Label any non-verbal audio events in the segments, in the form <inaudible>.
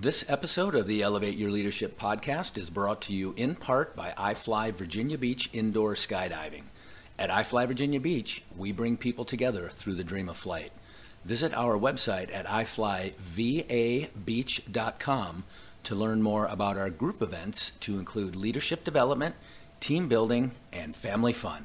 This episode of the Elevate Your Leadership podcast is brought to you in part by iFly Virginia Beach Indoor Skydiving. At iFly Virginia Beach, we bring people together through the dream of flight. Visit our website at iflyvabeach.com to learn more about our group events to include leadership development, team building, and family fun.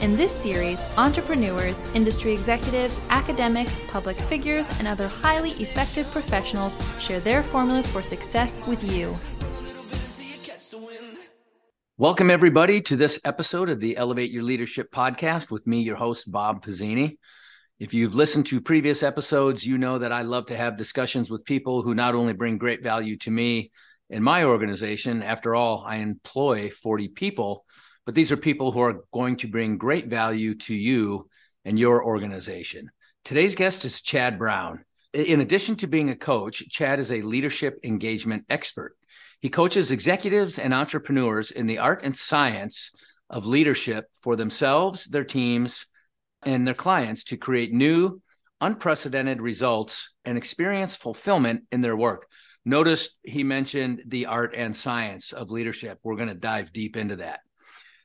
In this series, entrepreneurs, industry executives, academics, public figures, and other highly effective professionals share their formulas for success with you. Welcome, everybody, to this episode of the Elevate Your Leadership podcast with me, your host, Bob Pizzini. If you've listened to previous episodes, you know that I love to have discussions with people who not only bring great value to me and my organization, after all, I employ 40 people, but these are people who are going to bring great value to you and your organization. Today's guest is Chad Brown. In addition to being a coach, Chad is a leadership engagement expert. He coaches executives and entrepreneurs in the art and science of leadership for themselves, their teams, and their clients to create new, unprecedented results and experience fulfillment in their work. Notice he mentioned the art and science of leadership. We're going to dive deep into that.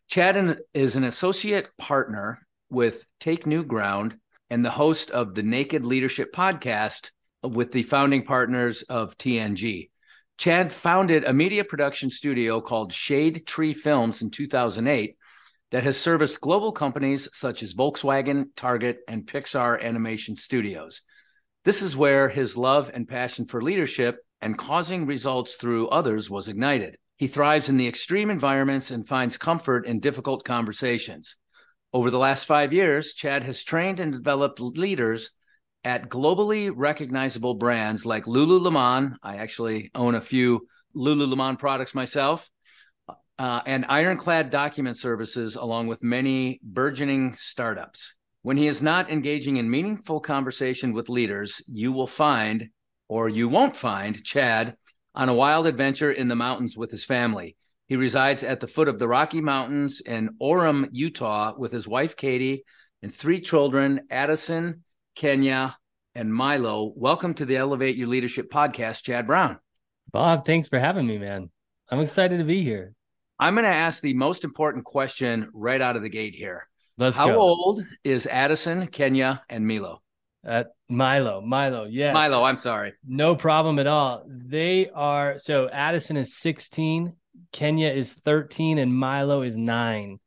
Chad is an associate partner with Take New Ground and the host of the Naked Leadership podcast with the founding partners of TNG. Chad founded a media production studio called Shade Tree Films in 2008 that has serviced global companies such as Volkswagen, Target, and Pixar Animation Studios. This is where his love and passion for leadership and causing results through others was ignited. He thrives in the extreme environments and finds comfort in difficult conversations. Over the last five years, Chad has trained and developed leaders at globally recognizable brands like Lululemon. I actually own a few Lululemon products myself. Uh, and Ironclad Document Services, along with many burgeoning startups. When he is not engaging in meaningful conversation with leaders, you will find, or you won't find, Chad on a wild adventure in the mountains with his family. He resides at the foot of the Rocky Mountains in Orem, Utah, with his wife, Katie, and three children, Addison, Kenya, and Milo. Welcome to the Elevate Your Leadership podcast, Chad Brown. Bob, thanks for having me, man. I'm excited to be here. I'm going to ask the most important question right out of the gate here. Let's How go. old is Addison, Kenya, and Milo? Uh, Milo, Milo, yes. Milo, I'm sorry. No problem at all. They are so Addison is 16, Kenya is 13, and Milo is nine.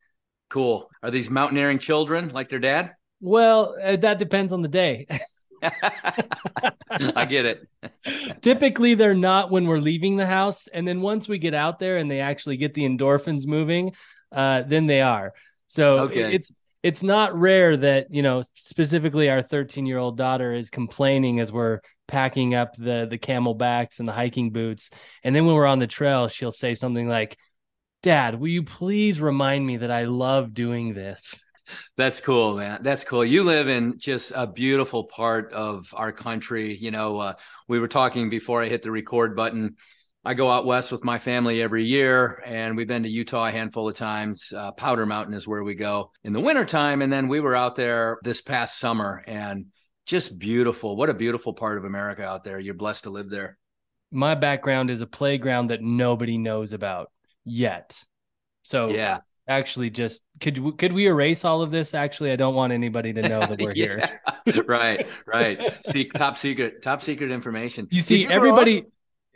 Cool. Are these mountaineering children like their dad? Well, uh, that depends on the day. <laughs> I get it. Typically, they're not when we're leaving the house. And then once we get out there and they actually get the endorphins moving, uh, then they are. So Okay. it's it's not rare that, you know, specifically our 13 year old daughter is complaining as we're packing up the the camelbacks and the hiking boots. And then when we're on the trail, she'll say something like, Dad, will you please remind me that I love doing this? <laughs> That's cool, man. That's cool. You live in just a beautiful part of our country. You know, uh, we were talking before I hit the record button. I go out west with my family every year, and we've been to Utah a handful of times. Uh, Powder Mountain is where we go in the wintertime. And then we were out there this past summer and just beautiful. What a beautiful part of America out there. You're blessed to live there. My background is a playground that nobody knows about yet. So Yeah. actually just could we- could we erase all of this? Actually, I don't want anybody to know that we're <laughs> here. <laughs> Right, right. <laughs> See, top secret, top secret information. You see, up- everybody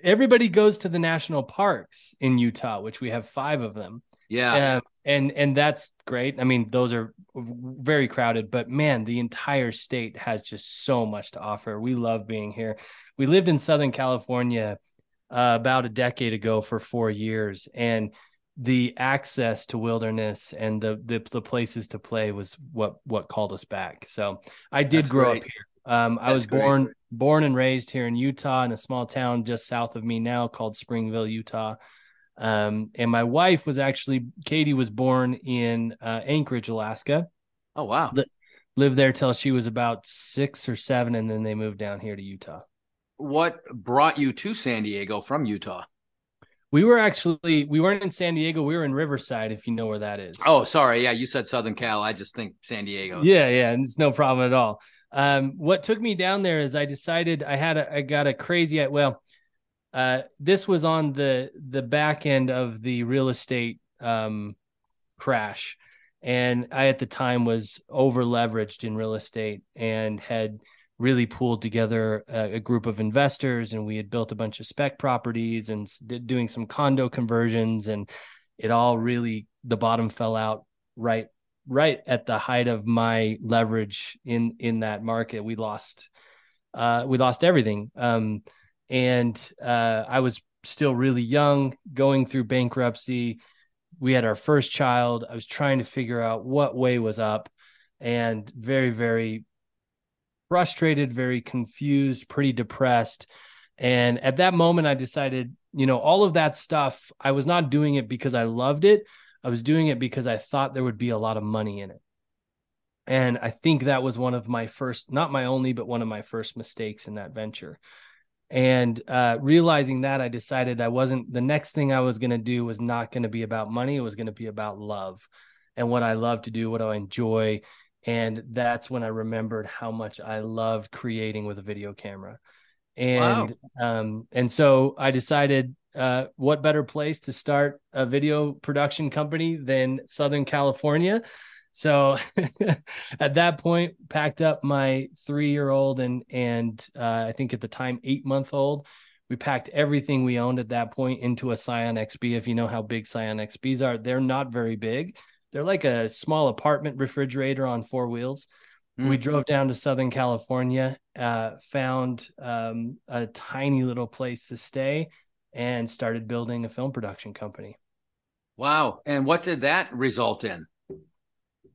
everybody goes to the national parks in Utah, which we have five of them. Yeah. Um, and and that's great. I mean, those are very crowded, but man, the entire state has just so much to offer. We love being here. We lived in Southern California uh, about a decade ago for four years, and the access to wilderness and the, the the places to play was what what called us back. So I did That's grow great. up here. Um, I was great. born born and raised here in Utah in a small town just south of me now called Springville, Utah. Um, and my wife was actually Katie was born in uh, Anchorage, Alaska. oh wow. Lived there till she was about six or seven, and then they moved down here to Utah. What brought you to San Diego from Utah? We were actually we weren't in San Diego. We were in Riverside, if you know where that is. Oh, sorry. Yeah, you said Southern Cal. I just think San Diego. Yeah, yeah, and it's no problem at all. Um, what took me down there is I decided I had a, I got a crazy well, uh, this was on the the back end of the real estate um crash, and I at the time was over leveraged in real estate and had really pulled together a, a group of investors and we had built a bunch of spec properties and did, doing some condo conversions and it all really the bottom fell out right right at the height of my leverage in in that market. We lost uh we lost everything. Um and uh i was still really young going through bankruptcy. We had our first child. I was trying to figure out what way was up and very very frustrated very confused pretty depressed. And at that moment i decided you know all of that stuff i was not doing it because i loved it I was doing it because I thought there would be a lot of money in it. And I think that was one of my first, not my only, but one of my first mistakes in that venture. And uh, realizing that, I decided I wasn't, the next thing I was going to do was not going to be about money. It was going to be about love and what I love to do, what I enjoy. And that's when I remembered how much I loved creating with a video camera. And um, and so I decided uh, what better place to start a video production company than Southern California. So <laughs> at that point, packed up my three year old and and uh, I think at the time eight month old. We packed everything we owned at that point into a Scion XB. If you know how big Scion XBs are, they're not very big. They're like a small apartment refrigerator on four wheels. Mm. We drove down to Southern California, uh, found um, a tiny little place to stay, and started building a film production company. Wow. And what did that result in?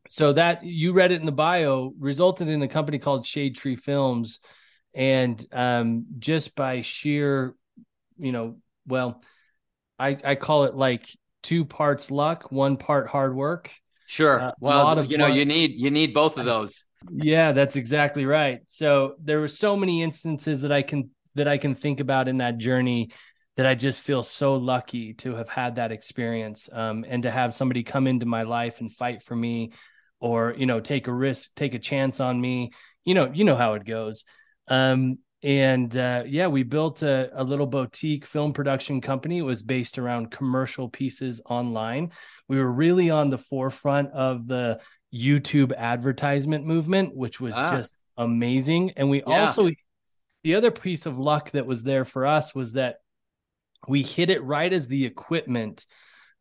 So that you read it in the bio resulted in a company called Shade Tree Films, and um, just by sheer, you know, well, I I call it like two parts luck, one part hard work. Sure. Uh, well, you know, luck. you need you need both of those. Yeah, that's exactly right. So there were so many instances that I can that I can think about in that journey that I just feel so lucky to have had that experience um, and to have somebody come into my life and fight for me or you know take a risk take a chance on me. You know you know how it goes. Um, and uh, yeah we built a, a little boutique film production company. It was based around commercial pieces online. We were really on the forefront of the youtube advertisement movement which was Ah. just amazing. And we Yeah. also the other piece of luck that was there for us was that we hit it right as the equipment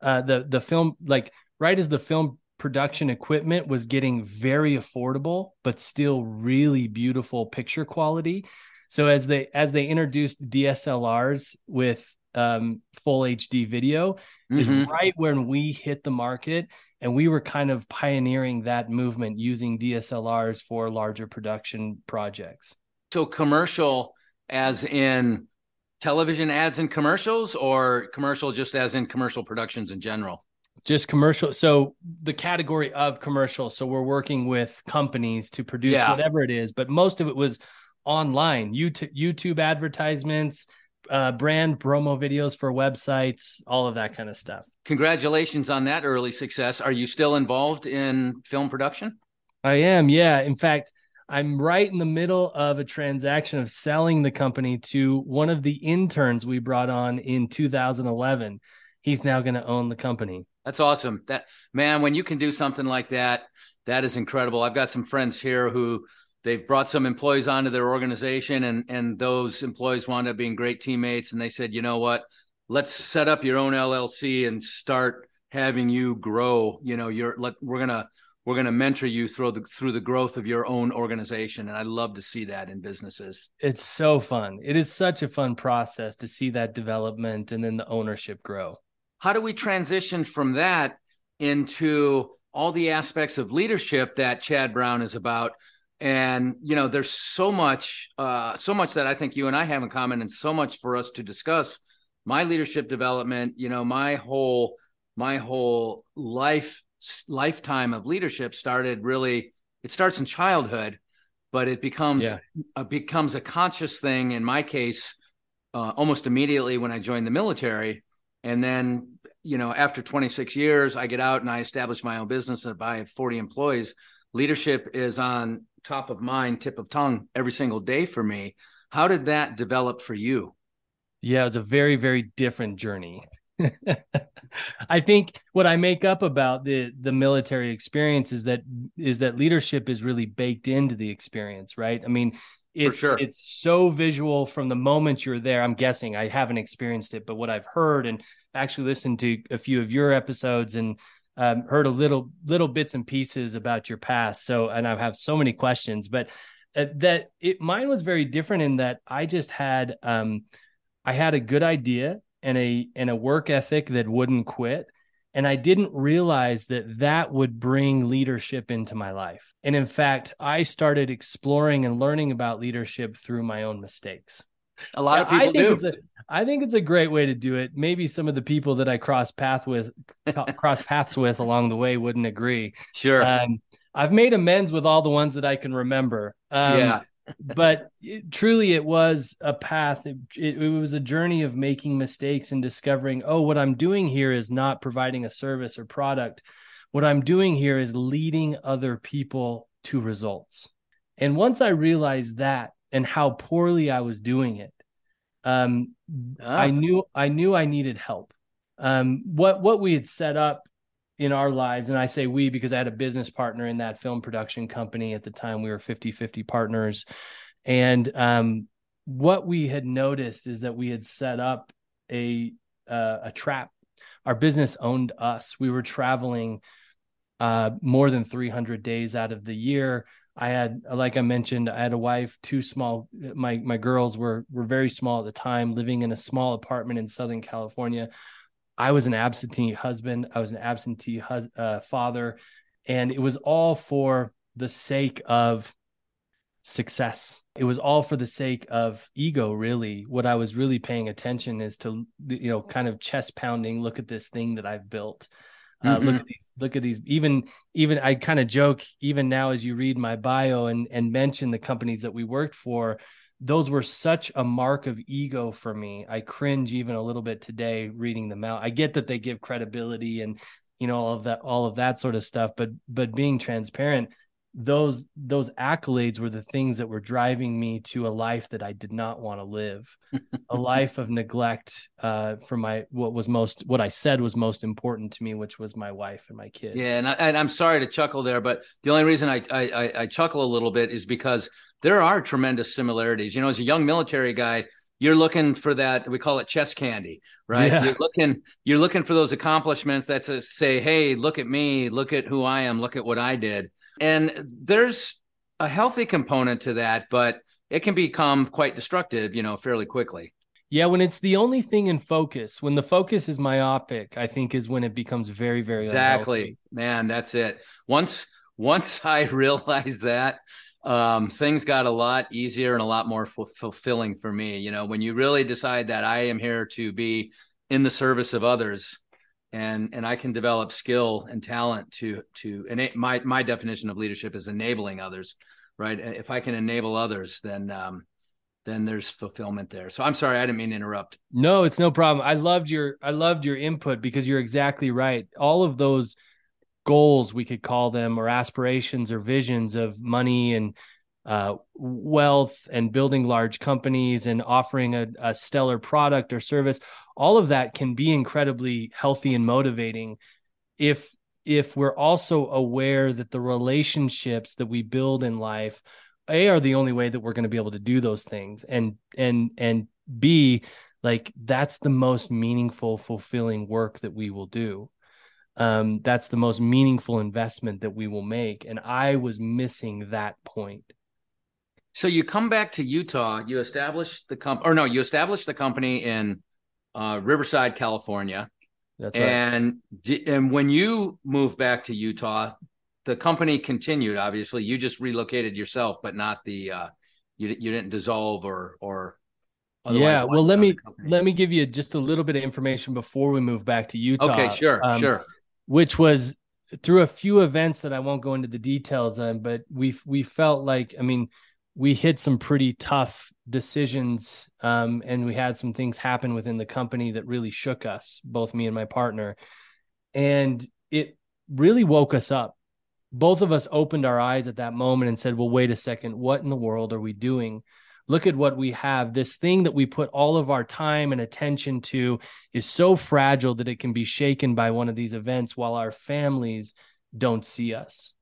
uh the the film like right as the film production equipment was getting very affordable but still really beautiful picture quality so as they as they introduced DSLRs with um full HD video is Mhm. right when we hit the market and we were kind of pioneering that movement using DSLRs for larger production projects So commercial as in television ads and commercials or commercial just as in commercial productions in general? just commercial so the category of commercial so we're working with companies to produce Yeah. whatever it is but most of it was online youtube youtube advertisements uh, brand promo videos for websites all of that kind of stuff Congratulations on that early success. Are you still involved in film production? i am yeah in fact i'm right in the middle of a transaction of selling the company to one of the interns we brought on in 2011 he's now going to own the company That's awesome. That man, when you can do something like that, that is incredible. I've got some friends here who they've brought some employees onto their organization and and those employees wound up being great teammates and they said, "You know what? Let's set up your own LLC and start having you grow. You know, you're let we're going to we're going to mentor you through the through the growth of your own organization and i love to see that in businesses It's so fun. It is such a fun process to see that development and then the ownership grow. how do we transition from that into all the aspects of leadership that chad brown is about and you know there's so much uh so much that i think you and i have in common and so much for us to discuss my leadership development you know my whole my whole life lifetime of leadership started really it starts in childhood but it becomes Yeah. uh, becomes a conscious thing in my case uh, almost immediately when i joined the military and then you know after 26 years i get out and i establish my own business and i have 40 employees leadership is on top of mind tip of tongue every single day for me how did that develop for you Yeah, it's a very, very different journey. <laughs> I think what I make up about the the military experience is that is that leadership is really baked into the experience, right? I mean, it's sure. it's so visual from the moment you're there. I'm guessing I haven't experienced it, but what I've heard and actually listened to a few of your episodes and um, heard a little little bits and pieces about your past. So, and I have so many questions, but uh, that it mine was very different in that I just had um, I had a good idea and a and a work ethic that wouldn't quit and I didn't realize that that would bring leadership into my life. And in fact, I started exploring and learning about leadership through my own mistakes. a lot of people I think do it's a I think it's a great way to do it. Maybe some of the people that I cross path with <laughs> cross paths with along the way wouldn't agree. sure Um, I've made amends with all the ones that I can remember. Um, yeah but it, truly it was a path. It, it, it was a journey of making mistakes and discovering oh what i'm doing here is not providing a service or product. What i'm doing here is leading other people to results. And once i realized that and how poorly i was doing it um, Ah. i knew i knew i needed help. Um, what what we had set up in our lives and i say we because i had a business partner in that film production company at the time. We were 50-50 partners. And um, what we had noticed is that we had set up a uh, a trap. Our business owned us. We were traveling uh, more than 300 days out of the year. I had like i mentioned i had a wife two small my my girls were were very small at the time living in a small apartment in southern california I was an absentee husband. I was an absentee hus- uh, father, and it was all for the sake of success. It was all for the sake of ego. Really, what I was really paying attention is to you know kind of chest pounding. Look at this thing that I've built. Uh, Look Mhm. at these. Look at these. Even even I kind of joke. Even now, as you read my bio and and mention the companies that we worked for, those were such a mark of ego for me. I cringe even a little bit today reading them out. I get that they give credibility and you know all of that all of that sort of stuff, but but being transparent, those those accolades were the things that were driving me to a life that I did not want to live. <laughs> a life of neglect uh for my what was most what I said was most important to me, which was my wife and my kids. Yeah, and, I, and I'm sorry to chuckle there, but the only reason I, I I I chuckle a little bit is because there are tremendous similarities. You know, as a young military guy, you're looking for that. We call it chest candy, right? Yeah. You're looking you're looking for those accomplishments that says, say, "Hey, look at me! Look at who I am! Look at what I did." And there's a healthy component to that, but it can become quite destructive, you know, fairly quickly. Yeah, when it's the only thing in focus, when the focus is myopic, I think is when it becomes very, very exactly unhealthy. man that's it once once <laughs> i realized that um, things got a lot easier and a lot more fu- fulfilling for me you know when you really decide that i am here to be in the service of others and and i can develop skill and talent to to and my my definition of leadership is enabling others right if i can enable others then um then there's fulfillment there so i'm sorry i didn't mean to interrupt No, it's no problem. I loved your I loved your input because you're exactly right. All of those goals we could call them or aspirations or visions of money and uh, wealth and building large companies and offering a, a stellar product or service. All of that can be incredibly healthy and motivating if if we're also aware that the relationships that we build in life a are the only way that we're going to be able to do those things and and and b like that's the most meaningful fulfilling work that we will do um that's the most meaningful investment that we will make and i was missing that point So you come back to Utah, you establish the company, or no, you establish the company in uh, Riverside, California. that's right And and when you moved back to Utah, the company continued. Obviously, you just relocated yourself, but not the uh, you you didn't dissolve or or. otherwise yeah well let me let me give you just a little bit of information before we move back to utah Okay, sure, Um, sure. Which was through a few events that I won't go into the details on, but we we felt like I mean we hit some pretty tough decisions, um, and we had some things happen within the company that really shook us, both me and my partner, and it really woke us up. Both of us opened our eyes at that moment and said, "Well, wait a second, what in the world are we doing?" Look at what we have. This thing that we put all of our time and attention to is so fragile that it can be shaken by one of these events while our families don't see us.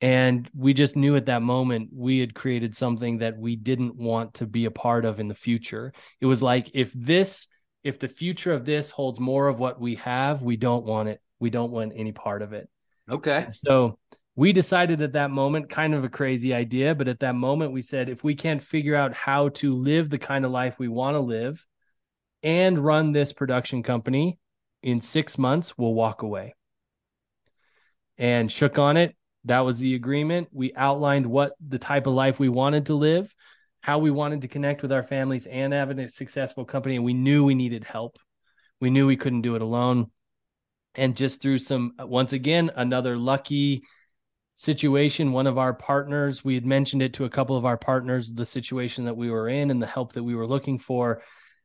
And we just knew at that moment we had created something that we didn't want to be a part of in the future. It was like if this, if the future of this holds more of what we have, we don't want it. We don't want any part of it. Okay. So we decided at that moment, kind of a crazy idea, but at that moment, we said if we can't figure out how to live the kind of life we want to live and run this production company in six months, we'll walk away. And shook on it. That was the agreement. We outlined what the type of life we wanted to live, how we wanted to connect with our families and have a successful company. And we knew we needed help. We knew we couldn't do it alone and just through some once again another lucky situation one of our partners we had mentioned it to a couple of our partners the situation that we were in and the help that we were looking for.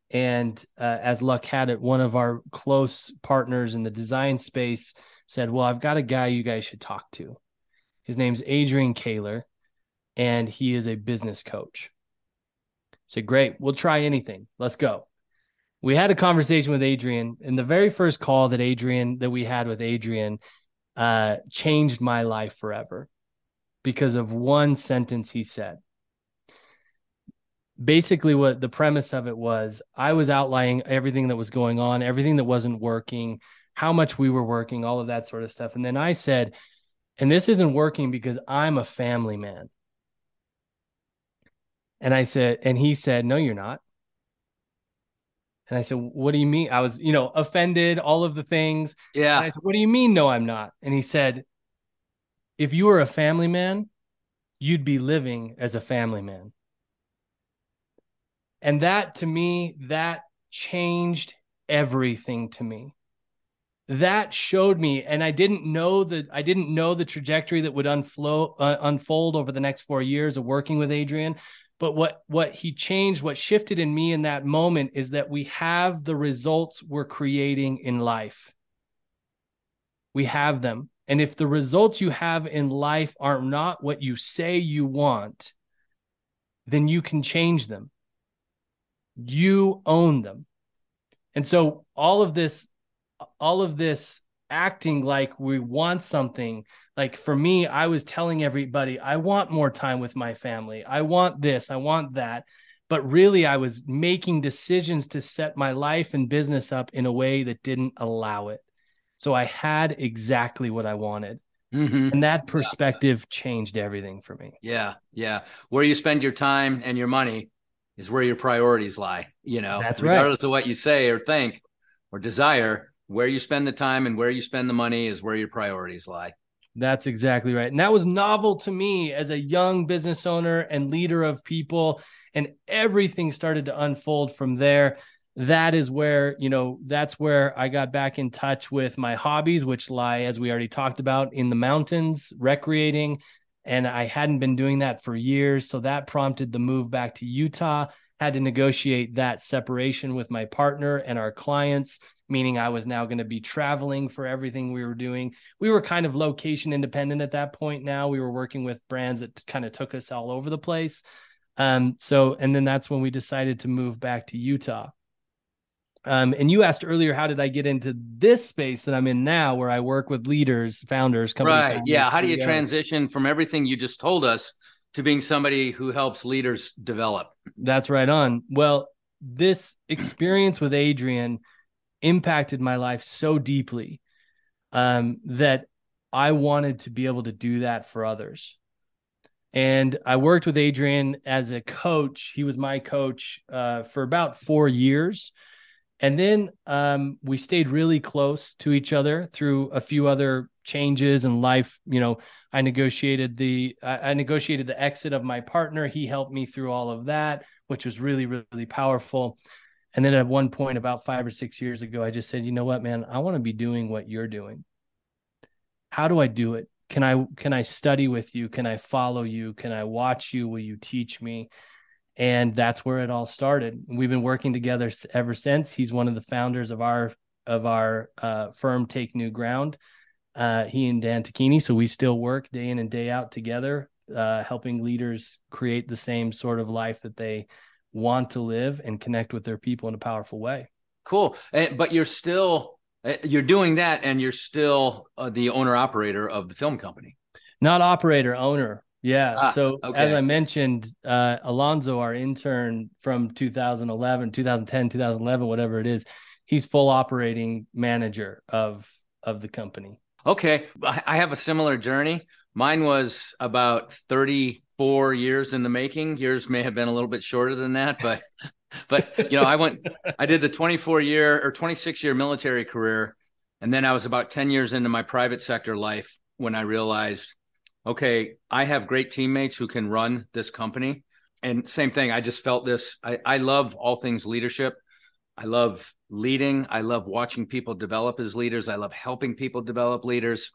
And uh, as luck had it one of our close partners in the design space said well i've got a guy you guys should talk to. His name's adrian Koehler and he is a business coach. I said great we'll try anything. Let's go. We had a conversation with Adrian, and the very first call that Adrian that we had with Adrian uh, changed my life forever because of one sentence he said. Basically, what the premise of it was, I was outlining everything that was going on, everything that wasn't working, how much we were working, all of that sort of stuff, and then I said, "And this isn't working because I'm a family man." And I said, and he said, "No, you're not." And I said, What do you mean? I was, you know, offended, all of the things. And I Yeah. said, What do you mean? No, I'm not. And he said, If you were a family man, you'd be living as a family man. And that to me, that changed everything to me. That showed me, and I didn't know that I didn't know the trajectory that would unflow, uh, unfold over the next four years of working with Adrian. But what what he changed, what shifted in me in that moment is that we have the results we're creating in life. We have them. And if the results you have in life are not what you say you want, then you can change them. You own them. And so all of this all of this acting like we want something like for me i was telling everybody i want more time with my family i want this i want that but really i was making decisions to set my life and business up in a way that didn't allow it so i had exactly what i wanted Mhm. and that perspective changed everything for me Yeah. Yeah. Where you spend your time and your money is where your priorities lie. You know, That's right. regardless of what you say or think or desire, where you spend the time and where you spend the money is where your priorities lie. That's exactly right. And that was novel to me as a young business owner and leader of people. And everything started to unfold from there. That is where, you know, that's where I got back in touch with my hobbies, which lie, as we already talked about, in the mountains, recreating. And I hadn't been doing that for years. So that prompted the move back to Utah. Had to negotiate that separation with my partner and our clients, meaning I was now going to be traveling for everything we were doing we were kind of location independent at that point now we were working with brands that kind of took us all over the place um so and then that's when we decided to move back to utah Um, and you asked earlier, how did I get into this space that I'm in now, where I work with leaders, founders, company right. founders, Yeah. How do you CEOs? transition from everything you just told us to being somebody who helps leaders develop? That's right on. Well, this experience with Adrian impacted my life so deeply um, that I wanted to be able to do that for others. And I worked with Adrian as a coach. He was my coach uh, for about four years. And then um, we stayed really close to each other through a few other changes in life. You know, I negotiated the I negotiated the exit of my partner. He helped me through all of that, which was really really powerful. And then at one point, about five or six years ago, I just said, you know what, man, I want to be doing what you're doing. How do I do it? Can I can I study with you? Can I follow you? Can I watch you? Will you teach me? And that's where it all started. We've been working together ever since. He's one of the founders of our of our uh, firm, Take New Ground. Uh, he and Dan Tocchini. So we still work day in and day out together, uh, helping leaders create the same sort of life that they want to live and connect with their people in a powerful way. Cool. But you're still eh, you're doing that, and you're still uh, the owner operator of the film company. Not operator, owner. Yeah. Ah, so okay. as I mentioned, uh, Alonzo, our intern from 2011, 2010, 2011, whatever it is, he's full operating manager of of the company. Okay, I have a similar journey. Mine was about 34 years in the making. Yours may have been a little bit shorter than that, but <laughs> but you know, I went I did the 24 year or 26 year military career and then I was about 10 years into my private sector life when I realized okay, I have great teammates who can run this company. And same thing, I just felt this I I love all things leadership. I love leading. I love watching people develop as leaders. I love helping people develop leaders.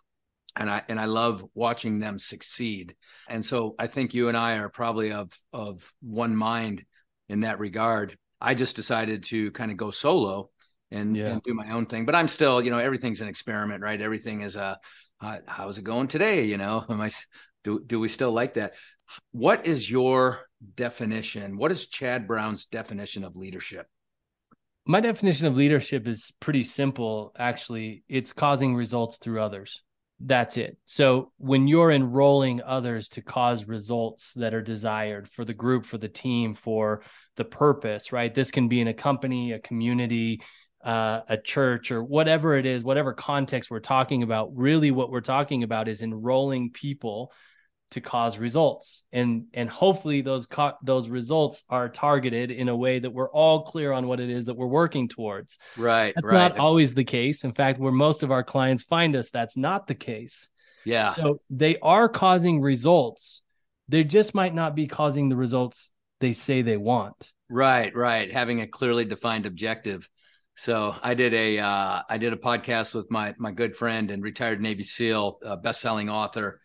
And I and I love watching them succeed. And so I think you and I are probably of of one mind in that regard. I just decided to kind of go solo and, Yeah. and do my own thing. But I'm still, you know, everything's an experiment, right? Everything is a uh, how's it going today? You know, <laughs> am I do do we still like that? What is your definition? What is Chad Brown's definition of leadership? My definition of leadership is pretty simple, actually. It's causing results through others. That's it. So when you're enrolling others to cause results that are desired for the group, for the team, for the purpose, right? This can be in a company, a community, uh, a church, or whatever it is, whatever context we're talking about. Really, what we're talking about is enrolling people to cause results and and hopefully those co- those results are targeted in a way that we're all clear on what it is that we're working towards Right, that's right. not always the case in fact where most of our clients find us that's not the case yeah. so they are causing results they just might not be causing the results they say they want Right, right. Having a clearly defined objective. So I did a uh, I did a podcast with my my good friend and retired Navy SEAL, uh, best selling author,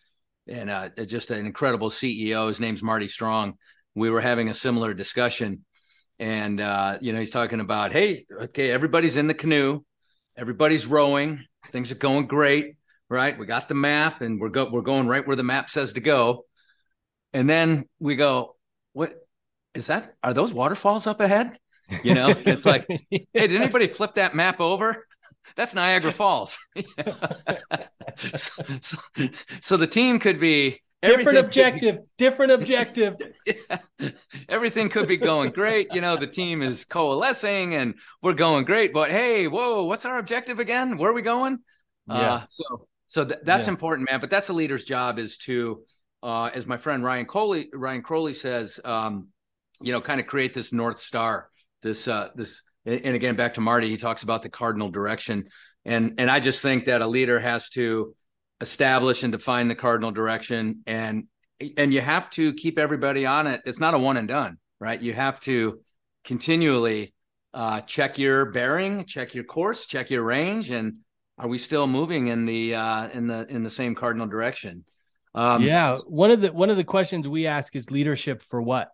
and uh, just an incredible CEO. His name's Marty Strong. We were having a similar discussion, and uh, you know he's talking about, hey, okay, everybody's in the canoe, everybody's rowing, things are going great, right? We got the map, and we're go we're going right where the map says to go, and then we go, what is that? Are those waterfalls up ahead? You know, it's like, <laughs> hey, did anybody flip that map over? That's Niagara <laughs> Falls. <laughs> so, so, so the team could be different could be- objective different objective <laughs> yeah. everything could be going great. You know, the team is coalescing and we're going great. But hey, whoa, what's our objective again? Where are we going? Yeah. Uh, so so th- that's Yeah. important, man. But that's a leader's job is to, uh, as my friend Ryan Coley Ryan Crowley says, um, you know, kind of create this north star. This uh, this and again back to Marty, he talks about the cardinal direction, and and I just think that a leader has to establish and define the cardinal direction. And and you have to keep everybody on it. It's not a one and done right? You have to continually uh, check your bearing check your course check your range. And are we still moving in the uh, in the in the same cardinal direction? Um, yeah. One of the one of the questions we ask is leadership for what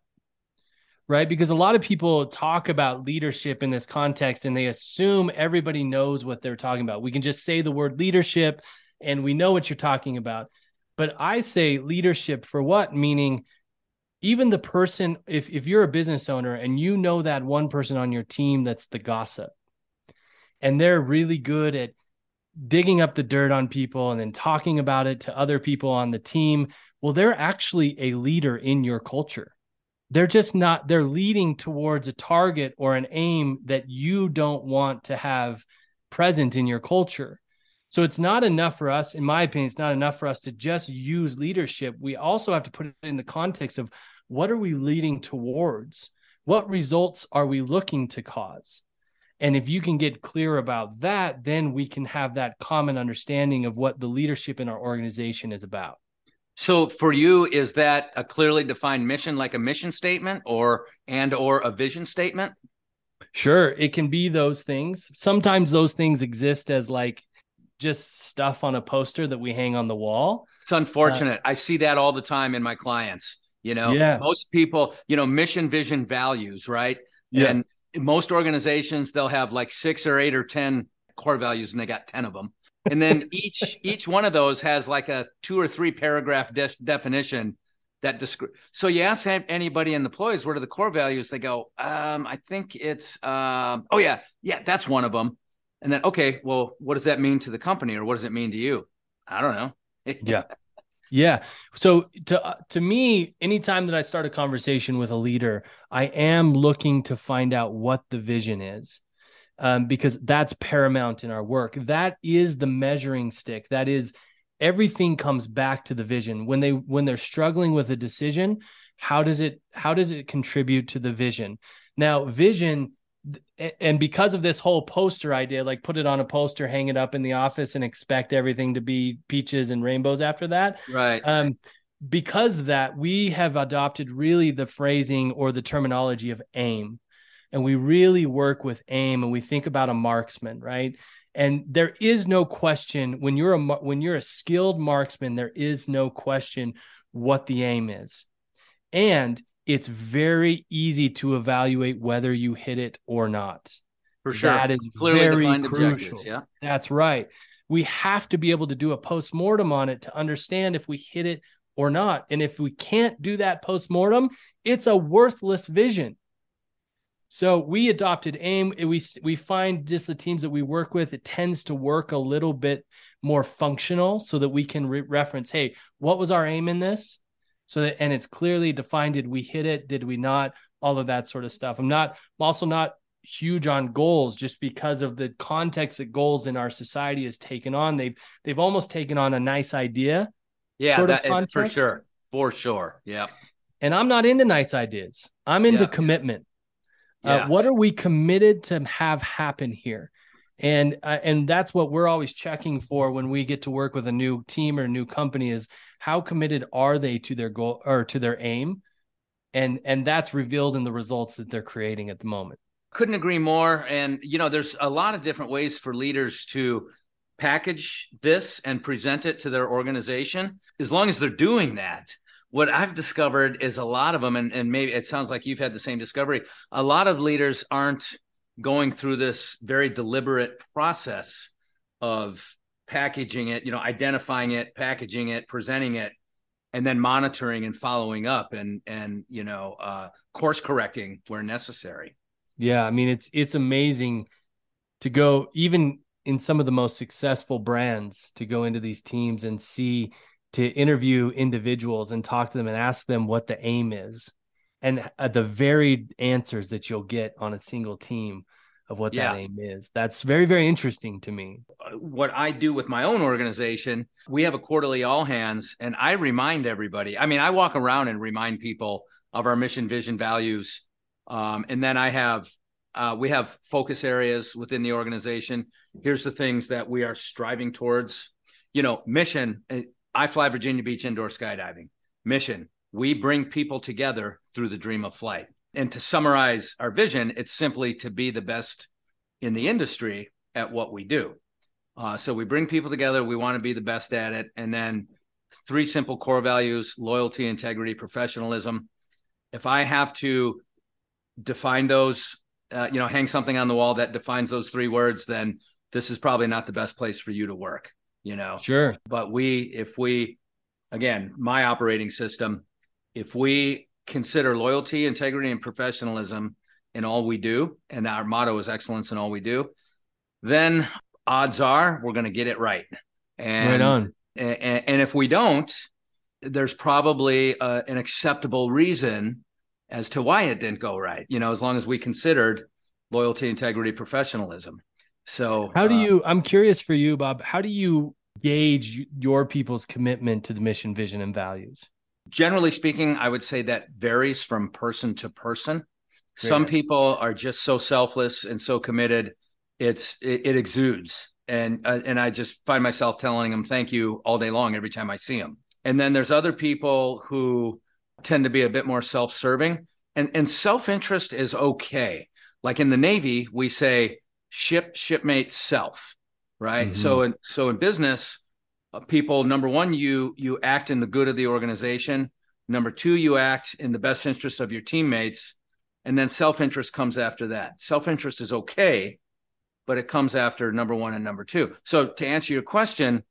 right because a lot of people talk about leadership in this context and they assume everybody knows what they're talking about we can just say the word leadership and we know what you're talking about but i say leadership for what meaning even the person if if you're a business owner and you know that one person on your team that's the gossip and they're really good at digging up the dirt on people and then talking about it to other people on the team. Well, they're actually a leader in your culture. They're just not, they're leading towards a target or an aim that you don't want to have present in your culture. So it's not enough for us, in my opinion, it's not enough for us to just use leadership. We also have to put it in the context of what are we leading towards? What results are we looking to cause? And if you can get clear about that, then we can have that common understanding of what the leadership in our organization is about. So for you, is that a clearly defined mission, like a mission statement, or and or a vision statement? Sure, it can be those things. Sometimes those things exist as like just stuff on a poster that we hang on the wall. It's unfortunate. Uh, I see that all the time in my clients. You know, yeah. most people, you know, mission, vision, values, right? Yeah. And most organizations, they'll have like six or eight or 10 core values and they got 10 of them. And then <laughs> each each one of those has like a two or three paragraph de- definition that describe. So you ask anybody in the employees, what are the core values? They go, um, I think it's, um, oh yeah, yeah, that's one of them. And then, okay, well, what does that mean to the company or what does it mean to you? I don't know. <laughs> yeah. Yeah. So to uh, to me, anytime that I start a conversation with a leader, I am looking to find out what the vision is. Um, because that's paramount in our work. That is the measuring stick. That is everything comes back to the vision. When they when they're struggling with a decision, how does it how does it contribute to the vision? Now, vision and because of this whole poster idea, like put it on a poster, hang it up in the office, and expect everything to be peaches and rainbows after that. Right. Um, because of that, we have adopted really the phrasing or the terminology of aim, and we really work with aim, and we think about a marksman, right? And there is no question when you're a when you're a skilled marksman, there is no question what the aim is, and it's very easy to evaluate whether you hit it or not. For sure. That is Clearly very crucial. Yeah. That's right. We have to be able to do a post-mortem on it to understand if we hit it or not. And if we can't do that post-mortem, it's a worthless vision. So we adopted AIM. We we find just the teams that we work with, it tends to work a little bit more functional, so that we can re- reference, hey, what was our aim in this? so that and it's clearly defined did we hit it? Did we not? All of that sort of stuff. I'm not i'm also not huge on goals just because of the context that goals in our society has taken on. They've they've almost taken on a nice idea yeah sort that, of for sure. For sure. Yeah and i'm not into nice ideas. I'm into yeah. commitment yeah. Uh, what are we committed to have happen here? And uh, and that's what we're always checking for when we get to work with a new team or a new company is how committed are they to their goal or to their aim? And and that's revealed in the results that they're creating at the moment. Couldn't agree more. And you know there's a lot of different ways for leaders to package this and present it to their organization. As long as they're doing that what i've discovered is a lot of them and, and maybe it sounds like you've had the same discovery a lot of leaders aren't going through this very deliberate process of packaging it, you know, identifying it, packaging it, presenting it, and then monitoring and following up and and you know, uh, course correcting where necessary. Yeah, I mean it's it's amazing to go even in some of the most successful brands to go into these teams and see to interview individuals and talk to them and ask them what the aim is and uh, the varied answers that you'll get on a single team of what yeah. that aim is. That's very, very interesting to me. Uh, what I do with my own organization, we have a quarterly all hands, and I remind everybody. I mean, I walk around and remind people of our mission, vision, values, um, and then I have uh, we have focus areas within the organization. Here's the things that we are striving towards. You know, mission. iFly Virginia Beach indoor skydiving. Mission. We bring people together through the dream of flight and to summarize our vision, it's simply to be the best in the industry at what we do. Uh, so we bring people together. We want to be the best at it. And then three simple core values loyalty, integrity, professionalism. If I have to define those, uh, you know, hang something on the wall that defines those three words, then this is probably not the best place for you to work, you know? Sure. But we, if we, again, my operating system, if we consider loyalty, integrity, and professionalism in all we do. And our motto is excellence in all we do. then odds are we're going to get it right. And, right on. And, and if we don't, there's probably uh, an acceptable reason as to why it didn't go right. You know, as long as we considered loyalty, integrity, professionalism. So, how do uh, you? I'm curious for you, Bob. How do you gauge your people's commitment to the mission, vision, and values? Generally speaking, I would say that varies from person to person. Some people are just so selfless and so committed, it's it, it exudes, and uh, and I just find myself telling them thank you all day long every time I see them. And then there's other people who tend to be a bit more self-serving, and and self-interest is okay. Like in the Navy, we say ship, shipmate, self, right? Mhm. So in so in business, uh, people number one, you you act in the good of the organization. Number two, you act in the best interest of your teammates, and then self-interest comes after that. Self-interest is okay, but it comes after number one and number two. So to answer your question,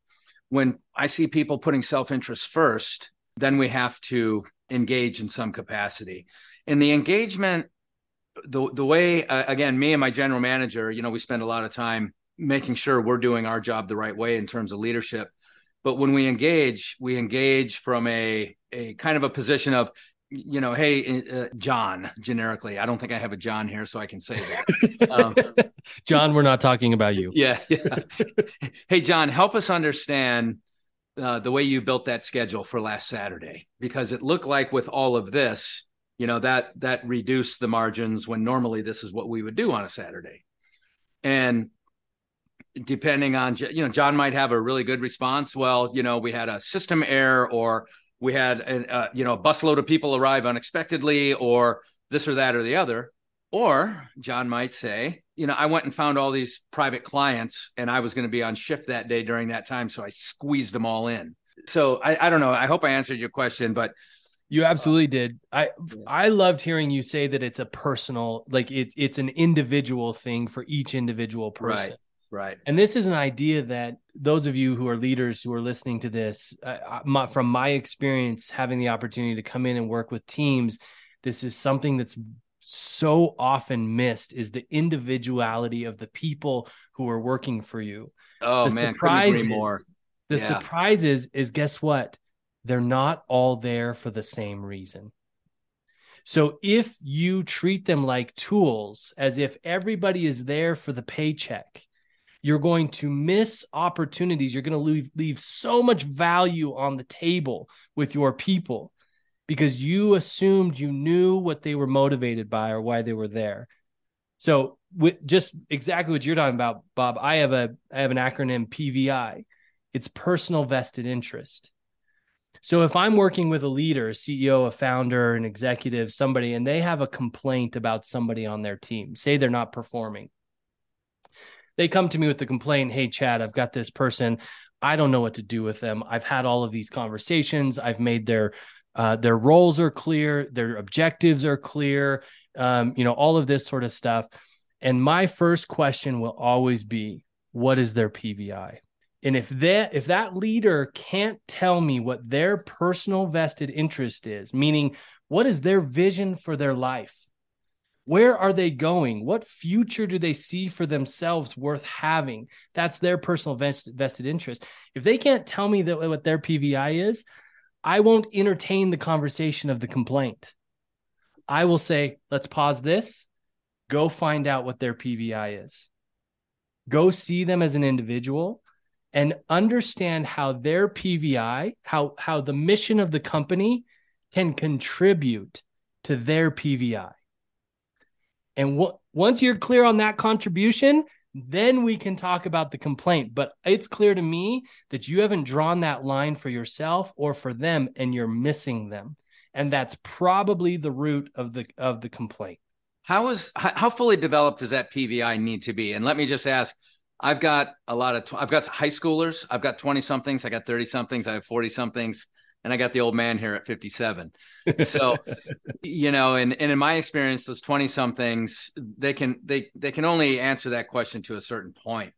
when I see people putting self-interest first, then we have to engage in some capacity. And the engagement the the way uh, again me and my general manager you know we spend a lot of time making sure we're doing our job the right way in terms of leadership but when we engage we engage from a a kind of a position of you know hey uh, john generically i don't think i have a john here so i can say that um, <laughs> John, we're not talking about you. yeah, yeah. <laughs> hey john help us understand uh, the way you built that schedule for last saturday because it looked like with all of this you know that that reduced the margins when normally this is what we would do on a saturday and depending on you know john might have a really good response. Well you know we had a system error or we had an, uh, you know a busload of people arrive unexpectedly or this or that or the other. Or john might say you know i went and found all these private clients and i was going to be on shift that day during that time so i squeezed them all in. So I, I don't know. I hope i answered your question but You absolutely did. I I loved hearing you say that it's a personal, like it's it's an individual thing for each individual person. right right And this is an idea that those of you who are leaders who are listening to this, uh, my, from my experience, having the opportunity to come in and work with teams, this is something that's so often missed is the individuality of the people who are working for you. oh the man surprises, agree more The Yeah. surprises is guess what? They're not all there for the same reason. So if you treat them like tools, as if everybody is there for the paycheck, you're going to miss opportunities. You're going to leave, leave so much value on the table with your people because you assumed you knew what they were motivated by or why they were there. So with just exactly what you're talking about, Bob, I have a I have an acronym PVI. It's personal vested interest. So if I'm working with a leader, a CEO, a founder, an executive, somebody, and they have a complaint about somebody on their team, say they're not performing, they come to me with the complaint, "Hey, Chad, I've got this person. I don't know what to do with them. I've had all of these conversations. I've made their uh, their roles are clear, their objectives are clear, um, you know, all of this sort of stuff." And my first question will always be, "What is their PVI?" And if that if that leader can't tell me what their personal vested interest is, meaning what is their vision for their life? Where are they going? What future do they see for themselves worth having? That's their personal vest, vested interest. If they can't tell me that what their PVI is, I won't entertain the conversation of the complaint. I will say, let's pause this, go find out what their PVI is. Go see them as an individual and understand how their PVI, how how the mission of the company can contribute to their PVI. And what once you're clear on that contribution, then we can talk about the complaint. But it's clear to me that you haven't drawn that line for yourself or for them, and you're missing them. And that's probably the root of the of the complaint. How is how, how fully developed does that PVI need to be? And let me just ask, I've got a lot of tw- I've got high schoolers, I've got 20 somethings, I got 30 somethings, I have 40 somethings, and I got the old man here at 57. <laughs> So, you know, and, and in my experience, those 20 somethings, they can they they can only answer that question to a certain point.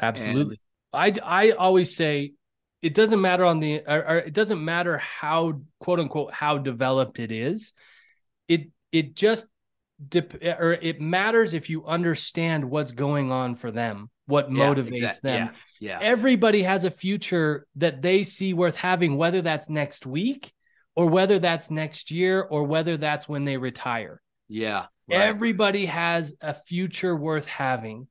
Absolutely. I I always say it doesn't matter on the or, or it doesn't matter how quote unquote how developed it is. It it just dep- or it matters if you understand what's going on for them what Yeah, motivates them. Yeah. Yeah. Everybody has a future that they see worth having, whether that's next week or whether that's next year or whether that's when they retire. Yeah. right. Everybody has a future worth having.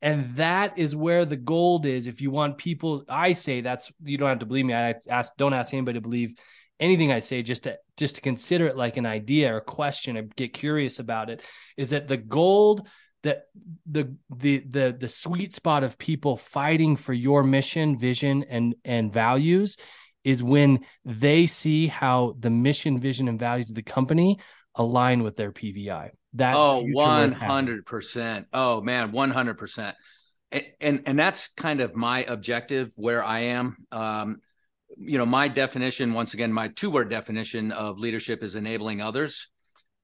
And that is where the gold is. If you want people, I say that's you don't have to believe me. I ask don't ask anybody to believe anything I say, just to just to consider it like an idea or question and get curious about it. Is that the gold that the the the the sweet spot of people fighting for your mission, vision, and and values is when they see how the mission, vision, and values of the company align with their PVI. That Oh, future worth having. 100%. Oh man, 100%. And, and and that's kind of my objective where I am. Um, you know, my definition, once again, my two-word definition of leadership is enabling others.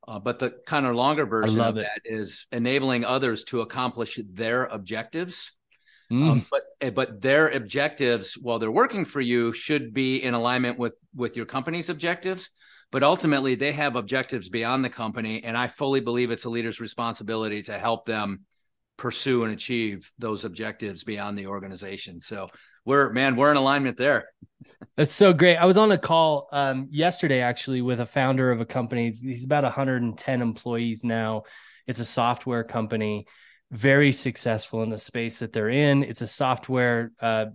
Uh, but the kind of longer version of it. that is enabling others to accomplish their objectives. Mm. Um, but eh, but their objectives, while they're working for you, should be in alignment with with your company's objectives. But ultimately, they have objectives beyond the company, and I fully believe it's a leader's responsibility to help them pursue and achieve those objectives beyond the organization. So we're man, we're in alignment there. That's so great. I was on a call um, yesterday actually with a founder of a company. He's, about 110 employees now. It's a software company, very successful in the space that they're in. It's a software uh,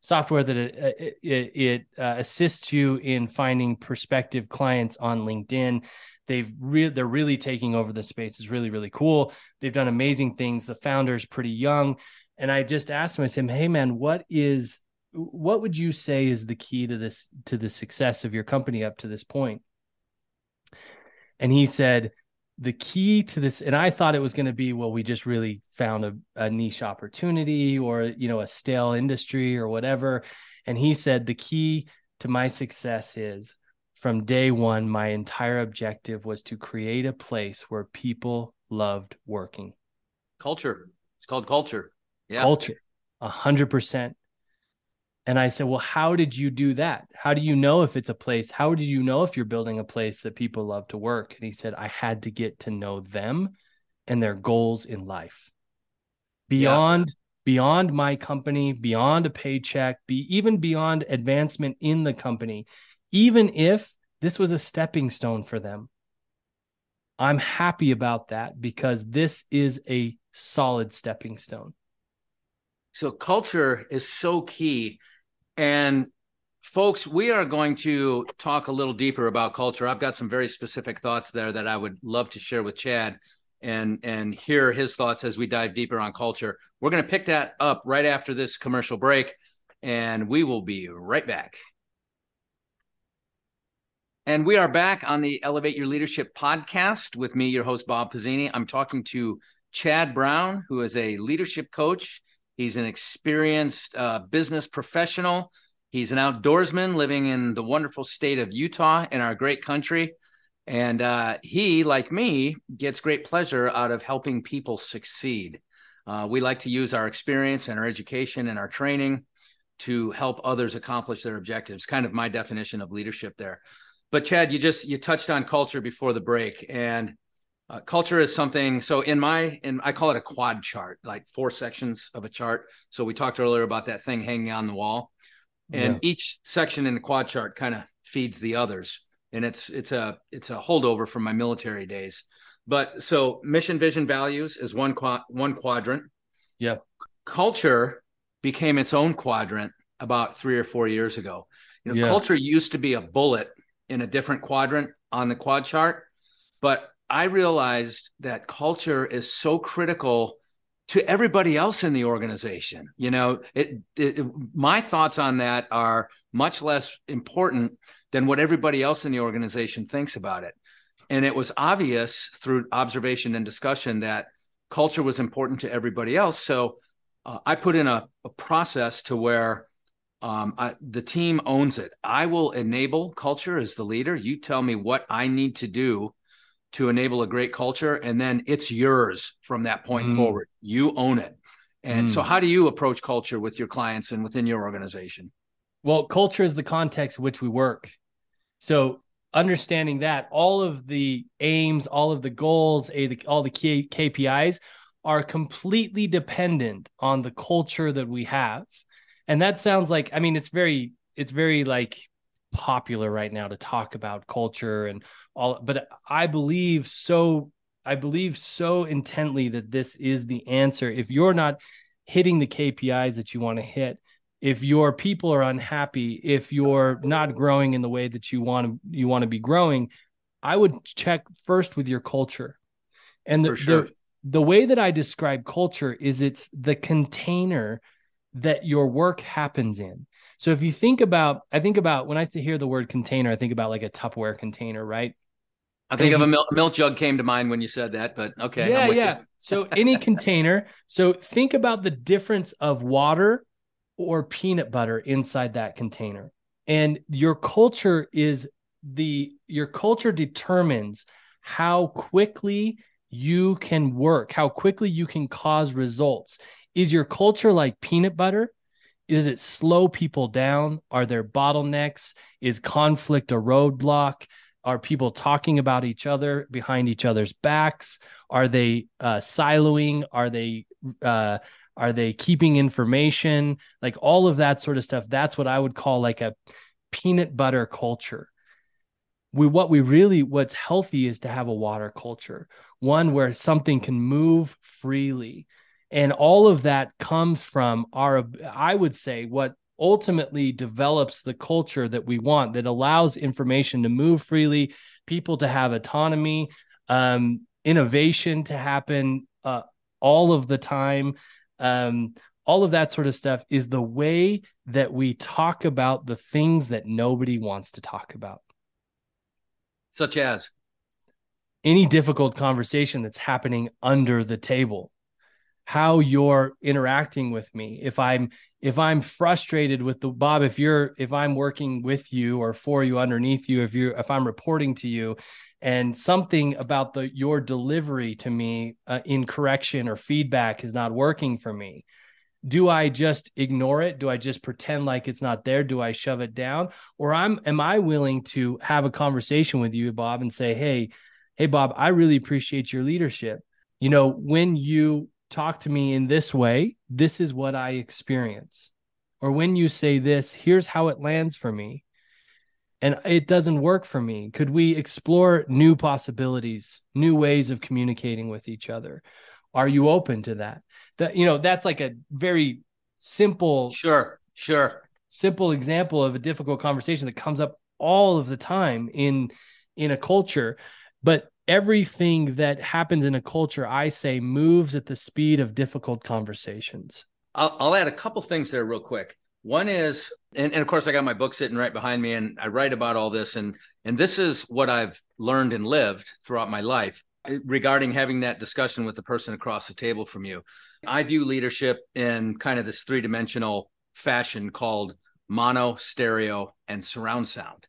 software that it, it, it uh, assists you in finding prospective clients on LinkedIn. They've re- they're really taking over the space. It's really really cool. They've done amazing things. The founder's pretty young, and I just asked him. I said, "Hey man, what is what would you say is the key to this to the success of your company up to this point?" And he said, "The key to this." And I thought it was going to be, well, we just really found a, a niche opportunity or you know a stale industry or whatever. And he said, the key to my success is from day one, my entire objective was to create a place where people loved working. Culture. It's called culture. Yeah. Culture, a hundred percent. And I said, Well, how did you do that? How do you know if it's a place? How do you know if you're building a place that people love to work? And he said, I had to get to know them and their goals in life beyond beyond my company, beyond a paycheck, be even beyond advancement in the company, even if this was a stepping stone for them. I'm happy about that because this is a solid stepping stone. So culture is so key. And folks, we are going to talk a little deeper about culture. I've got some very specific thoughts there that I would love to share with Chad and and hear his thoughts as we dive deeper on culture. We're going to pick that up right after this commercial break and we will be right back. And we are back on the Elevate Your Leadership podcast with me, your host, Bob Tocchini. I'm talking to Chad Brown, who is a leadership coach. He's an experienced uh, business professional. He's an outdoorsman living in the wonderful state of Utah in our great country. And uh, he, like me, gets great pleasure out of helping people succeed. Uh, we like to use our experience and our education and our training to help others accomplish their objectives. Kind of my definition of leadership there. But Chad, you just you touched on culture before the break, and uh, culture is something. So in my in I call it a quad chart, like four sections of a chart. So we talked earlier about that thing hanging on the wall, and Yeah. each section in the quad chart kind of feeds the others. And it's it's a it's a holdover from my military days. But so mission, vision, values is one quad one quadrant. Yeah. Culture became its own quadrant about three or four years ago. You know, Yeah. culture used to be a bullet in a different quadrant on the quad chart, but I realized that culture is so critical to everybody else in the organization. You know, it, it my thoughts on that are much less important than what everybody else in the organization thinks about it. And it was obvious through observation and discussion that culture was important to everybody else. So uh, I put in a, a process to where um, I, the team owns it. I will enable culture as the leader. You tell me what I need to do to enable a great culture, and then it's yours from that point Mm. forward. You own it. And so, Mm. how do you approach culture with your clients and within your organization? Well, culture is the context in which we work. So understanding that all of the aims, all of the goals, all the key KPIs are completely dependent on the culture that we have. And that sounds like I mean it's very it's very like popular right now to talk about culture and all but I believe so I believe so intently that this is the answer. If you're not hitting the KPIs that you want to hit, if your people are unhappy, if you're not growing in the way that you want to you want to be growing, I would check first with your culture. And the, sure. the the way that I describe culture is it's the container that your work happens in. So if you think about, I think about when I hear the word container, I think about like a Tupperware container, right? I think of a milk, milk jug came to mind when you said that, but okay. yeah, I'm with you. yeah. So any <laughs> container. So think about the difference of water or peanut butter inside that container. And your culture is the your culture determines how quickly you can work, how quickly you can cause results. Is your culture like peanut butter? Does it slow people down? Are there bottlenecks? Is conflict a roadblock? Are people talking about each other behind each other's backs? Are they uh, siloing? Are they uh, are they keeping information? Like all of that sort of stuff. That's what I would call like a peanut butter culture. We what we really what's healthy is to have a water culture, one where something can move freely. And all of that comes from our I would say what ultimately develops the culture that we want that allows information to move freely, people to have autonomy, um, innovation to happen uh, all of the time. Um, all of that sort of stuff is the way that we talk about the things that nobody wants to talk about. Such as Any difficult conversation that's happening under the table, how you're interacting with me. If I'm if I'm frustrated with the Bob, if you're if I'm working with you or for you underneath you, if you if I'm reporting to you, and something about the your delivery to me uh, in correction or feedback is not working for me do i just ignore it? Do i just pretend like it's not there? Do i shove it down? Or i'm am i willing to have a conversation with you bob and say hey hey bob i really appreciate your leadership. You know when you talk to me in this way this is what i experience. Or when you say this here's how it lands for me. And it doesn't work for me. Could we explore new possibilities new ways of communicating with each other? Are you open to that? That you know that's like a very simple sure, sure. simple example of a difficult conversation that comes up all of the time in in a culture. But everything that happens in a culture i say moves at the speed of difficult conversations I'll, I'll add a couple things there real quick. One is, and, and of course, I got my book sitting right behind me, and I write about all this, and and this is what I've learned and lived throughout my life eh, regarding having that discussion with the person across the table from you. I view leadership in kind of this three dimensional fashion called mono, stereo, and surround sound.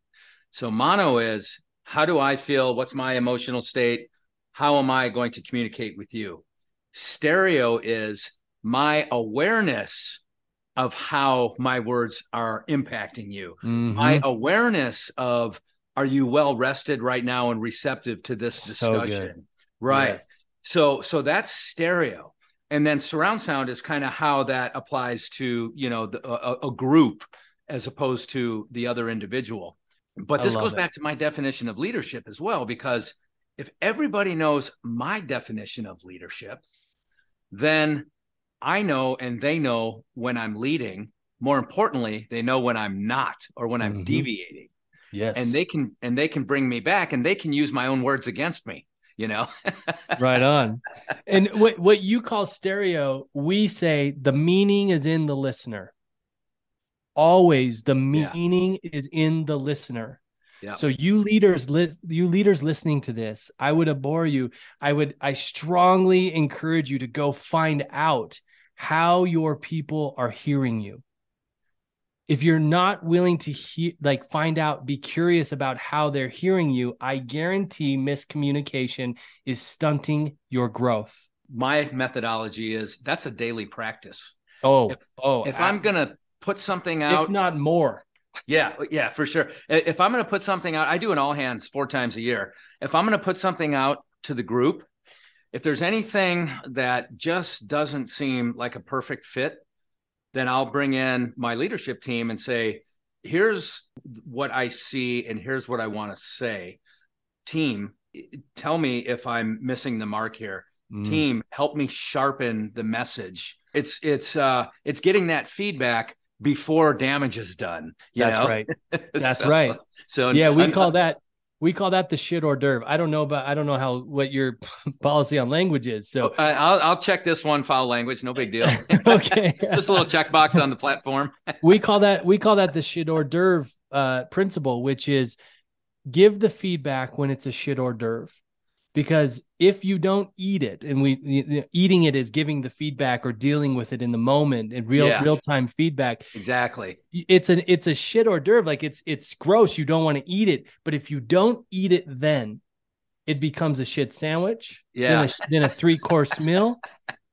So mono is how do I feel? What's my emotional state? How am I going to communicate with you? Stereo is my awareness of how my words are impacting you, Mm-hmm. my awareness of are you well rested right now and receptive to this discussion? good. Right. Yes. So so that's stereo. And then surround sound is kind of how that applies to, you know, the, a, a group as opposed to the other individual. But this goes it. back to my definition of leadership as well because if everybody knows my definition of leadership, then I know and they know when I'm leading. More importantly, they know when I'm not or when I'm Mhm. deviating. yes And they can and they can bring me back and they can use my own words against me, you know. <laughs> right on and what what you call stereo we say the meaning is in the listener always the Yeah. meaning is in the listener Yeah. so you leaders li- you leaders listening to this i would abhor you i would i strongly encourage you to go find out how your people are hearing you if you're not willing to hear like find out be curious about how they're hearing you i guarantee miscommunication is stunting your growth my methodology is that's a daily practice. oh If- oh If I- I'm gonna put something out, if not more yeah, yeah, for sure. If I'm gonna put something out, I do an all hands four times a year. If I'm gonna put something out to the group, if there's anything that just doesn't seem like a perfect fit, then I'll bring in my leadership team and say, here's what I see and here's what I want to say. Team, tell me if I'm missing the mark here. Mm. Team, help me sharpen the message. It's it's uh it's getting that feedback before damage is done. That's know? right. <laughs> That's So- right. So Yeah, we I'm- call that we call that the shit hors d'oeuvre. I don't know about I don't know how what your <laughs> policy on language is. So I- I'll I'll check this one foul language. No big deal. <laughs> okay. Just a little checkbox on the platform. we call that we call that the shit hors d'oeuvre uh, principle, which is give the feedback when it's a shit hors d'oeuvre. Because if you don't eat it, and we you know, eating it is giving the feedback or dealing with it in the moment and real Yeah. real time feedback. Exactly. It's an it's a shit hors d'oeuvre. Like it's it's gross. You don't want to eat it, but if you don't eat it, then it becomes a shit sandwich. Yeah. Then a, then a three course meal,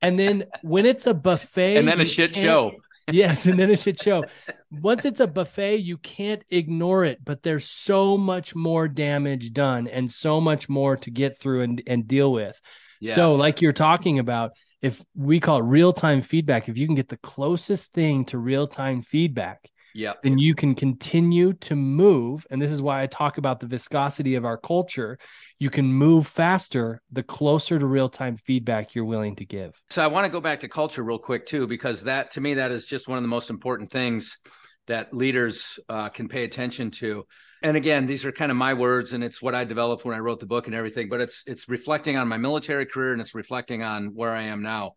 and then when it's a buffet, And then a shit show. Yes, and then a shit show. Once it's a buffet, you can't ignore it, but there's so much more damage done and so much more to get through and, and deal with. Yeah. So, like you're talking about, if we call it real time feedback, if you can get the closest thing to real time feedback, yeah. then you can continue to move. And this is why I talk about the viscosity of our culture. You can move faster the closer to real time feedback you're willing to give. So I want to go back to culture real quick too, because that to me that is just one of the most important things that leaders uh, can pay attention to. And again, these are kind of my words, and it's what I developed when I wrote the book and everything. But it's it's reflecting on my military career and it's reflecting on where I am now.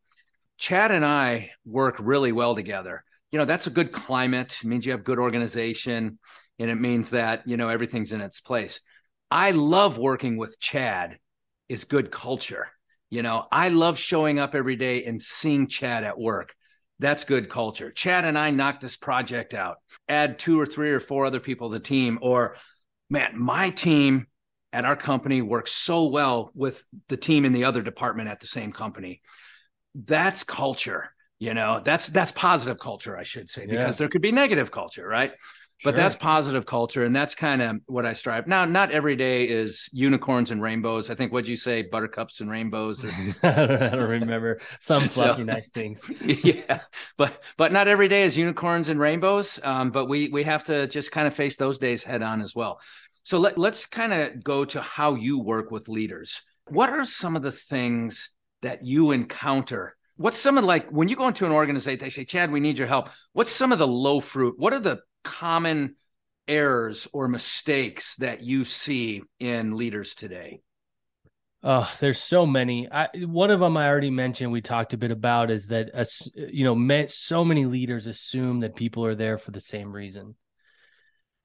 Chad and I work really well together. You know, that's a good climate. It means you have good organization, and it means that you know everything's in its place. I love working with Chad. Is good culture. You know, I love showing up every day and seeing Chad at work. That's good culture. Chad and I knocked this project out. Add two or three or four other people to the team, or man, my team at our company works so well with the team in the other department at the same company. That's culture. You know, that's that's positive culture, I should say, Yeah. because there could be negative culture, right? But that's positive culture, and that's kind of what I strive. Now, not every day is unicorns and rainbows. I think what'd you say, buttercups and rainbows? <laughs> Or, I don't remember some <laughs> So- fluffy nice things. <laughs> yeah, but but not every day is unicorns and rainbows. Um, but we we have to just kind of face those days head on as well. So let let's kind of go to how you work with leaders. What are some of the things that you encounter? What's some of like when you go into an organization, they say, Chad, we need your help. What's some of the low fruit? What are the common errors or mistakes that you see in leaders today? Oh, there's so many. I, one of them I already mentioned. We talked a bit about is that uh, us, you know, so many leaders assume that people are there for the same reason,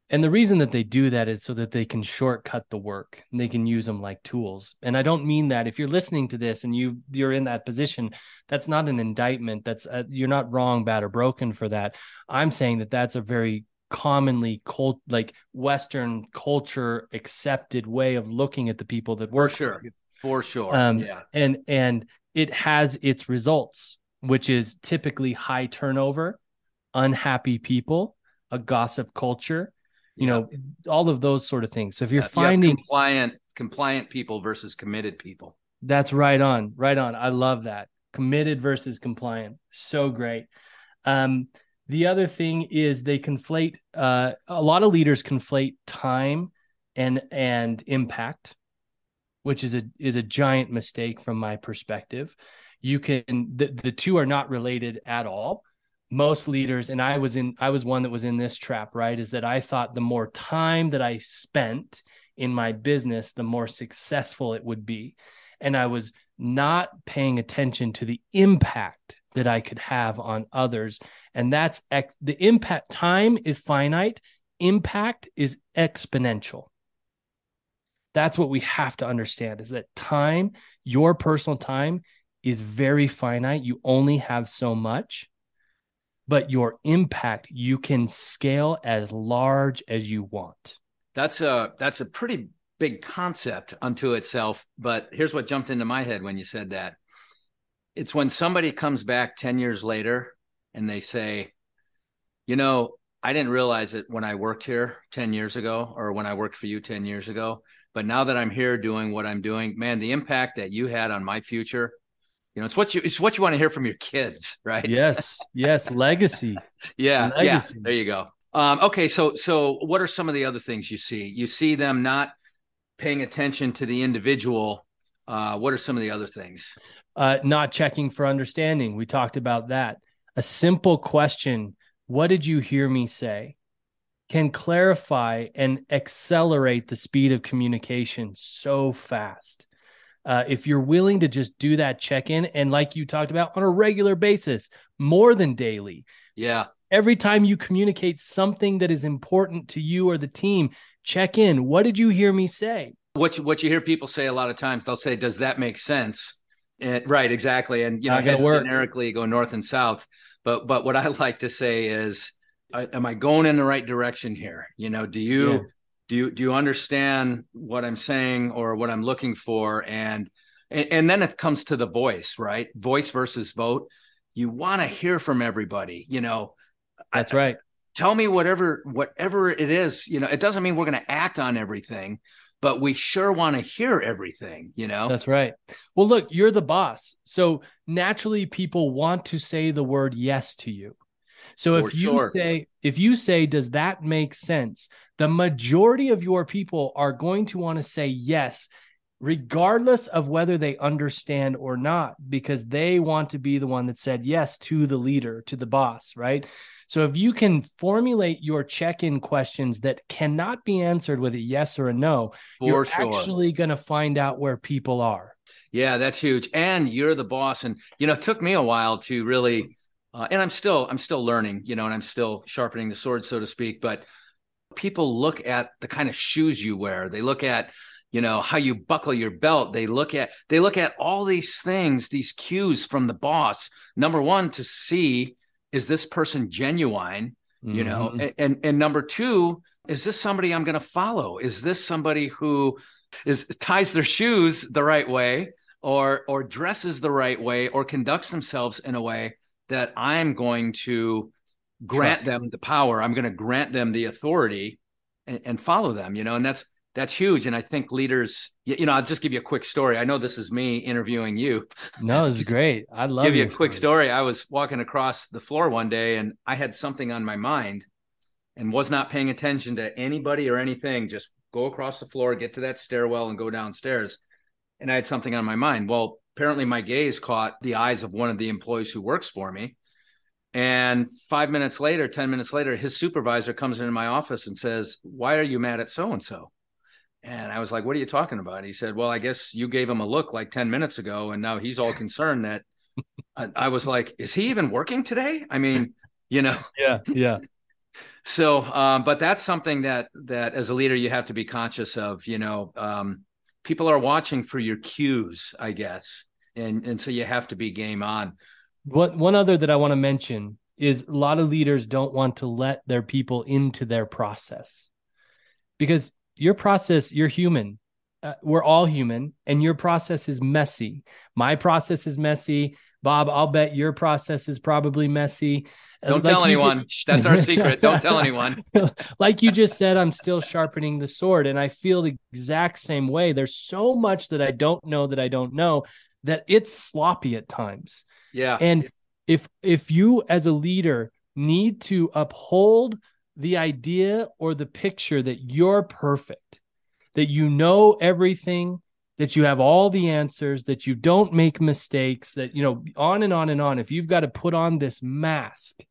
and the reason that they do that is so that they can shortcut the work and they can use them like tools. And I don't mean that if you're listening to this and you you're in that position, that's not an indictment. That's uh you're not wrong, bad, or broken for that. I'm saying that that's a very commonly cult like Western culture accepted way of looking at the people that work. sure. for you For sure. Um, yeah. and and it has its results which is typically high turnover unhappy people a gossip culture you know all of those sort of things. So if you're you finding compliant compliant people versus committed people. that's right on right on. I love that. Committed versus compliant. So great. Um the other thing is they conflate uh a lot of leaders conflate time and and impact which is a is a giant mistake from my perspective. You can the, the two are not related at all most leaders and i was in i was one that was in this trap right is that i thought the more time that i spent in my business the more successful it would be. And i was not paying attention to the impact that i could have on others. And that's ex- the impact time is finite impact is exponential. That's what we have to understand is that time your personal time is very finite. You only have so much but your impact you can scale as large as you want That's a that's a pretty big concept unto itself. But here's what jumped into my head when you said that. It's when somebody comes back 10 years later and they say, you know, I didn't realize it when I worked here 10 years ago or when I worked for you 10 years ago. but now that I'm here doing what I'm doing, man, the impact that you had on my future, you know, it's what you it's what you want to hear from your kids, <laughs> right? Yes, yes, legacy. yeah, Legacy. yeah. There you go. Um, okay, so so what are some of the other things you see? You see them not paying attention to the individual. Uh, what are some of the other things? uh, not checking for understanding. We talked about that. A simple question What did you hear me say? can clarify and accelerate the speed of communication so fast. Uh, if you're willing to just do that check in, and like you talked about on a regular basis, more than daily, Yeah, every time you communicate something that is important to you or the team, check in. What did you hear me say? what you, what you hear people say a lot of times, they'll say, "Does that make sense?" And, right, exactly. And you know, Not gonna heads work. generically go north and south. But but what I <laughs> like to say is, uh, am I going in the right direction here? You know, do you Yeah. Do you do you understand what I'm saying or what I'm looking for? And and, and then it comes to the voice, right? Voice versus vote. You want to hear from everybody. You know, That's I- right. tell me whatever whatever it is you know it doesn't mean we're going to act on everything but we sure want to hear everything you know That's right. Well, look, you're the boss. So naturally people want to say the word yes to you. So For if you sure. say if you say does that make sense? The majority of your people are going to want to say yes regardless of whether they understand or not because they want to be the one that said yes to the leader, to the boss, right? So if you can formulate your check-in questions that cannot be answered with a yes or a no, for you're sure actually going to find out where people are. yeah that's huge and you're the boss and you know it took me a while to really uh, and i'm still i'm still learning you know and i'm still sharpening the sword so to speak but people look at the kind of shoes you wear. They look at you know how you buckle your belt. They look at they look at all these things these cues from the boss. Number one to see is this person genuine you know? Mhm. and, and and number two is this somebody i'm going to follow? Is this somebody who is ties their shoes the right way or or dresses the right way or conducts themselves in a way that i'm going to grant Trust. them the power i'm going to grant them the authority and, and follow them you know and that's that's huge and i think leaders you, you know i'll just give you a quick story i know this is me interviewing you No, is great. I love to give you a quick stories. story. I was walking across the floor one day and I had something on my mind and was not paying attention to anybody or anything. Just go across the floor, get to that stairwell, and go downstairs. And I had something on my mind. Well, apparently my gaze caught the eyes of one of the employees who works for me. And five minutes later, 10 minutes later, his supervisor comes into my office and says, Why are you mad at so and so? And I was like, What are you talking about? He said, Well, I guess you gave him a look like 10 minutes ago. And now he's all concerned that <laughs> I, I was like, Is he even working today? I mean, <laughs> you know, Yeah, yeah. so um, but that's something that that as a leader you have to be conscious of, you know, um, people are watching for your cues, I guess. And and so you have to be game on. What one other that I want to mention is a lot of leaders don't want to let their people into their process because your process, you're human. Uh, we're all human, and your process is messy. My process is messy. Bob, I'll bet your process is probably messy. Don't like tell you anyone. That's our secret. Don't tell anyone. <laughs> like you just said, I'm still sharpening the sword, and I feel the exact same way. There's so much that I don't know that I don't know that it's sloppy at times. Yeah. And if if you as a leader need to uphold the idea or the picture that you're perfect, that you know everything, that you have all the answers, that you don't make mistakes, that you know on and on and on. If you've got to put on this mask,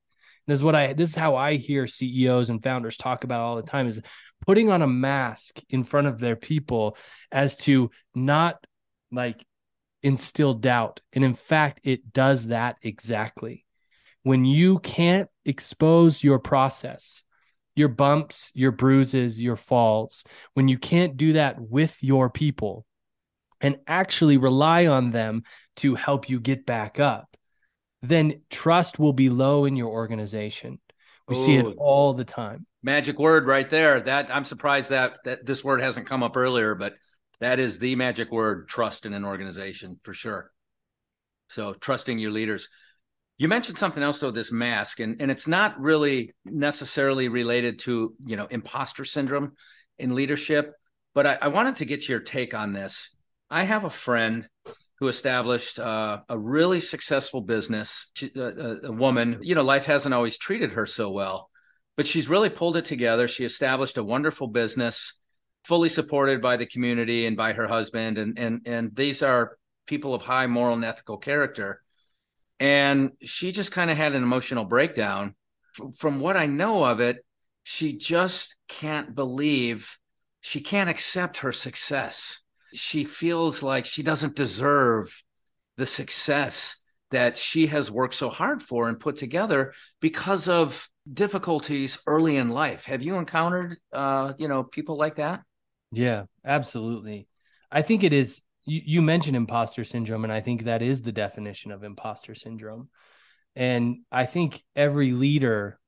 this is what I this is how I hear CEOs and founders talk about all the time is putting on a mask in front of their people as to not like instill doubt. And in fact, it does that exactly. When you can't expose your process, your bumps, your bruises, your falls, when you can't do that with your people and actually rely on them to help you get back up, then trust will be low in your organization. We see it oh. all the time. Magic word right there. That I'm surprised that that this word hasn't come up earlier, but that is the magic word trust in an organization for sure. So trusting your leaders. You mentioned something else though, this mask, and, and it's not really necessarily related to, you know, imposter syndrome in leadership, but I, I wanted to get your take on this. I have a friend who established uh, a really successful business. She, uh, a, a woman, you know, life hasn't always treated her so well, but she's really pulled it together. She established a wonderful business, fully supported by the community and by her husband, and and and these are people of high moral and ethical character. And she just kind of had an emotional breakdown. From what I know of it, she just can't believe, she can't accept her success she feels like she doesn't deserve the success that she has worked so hard for and put together because of difficulties early in life. Have you encountered uh, you know, people like that? Yeah, absolutely. I think it is you, you mentioned imposter syndrome, and I think that is the definition of imposter syndrome. And I think every leader,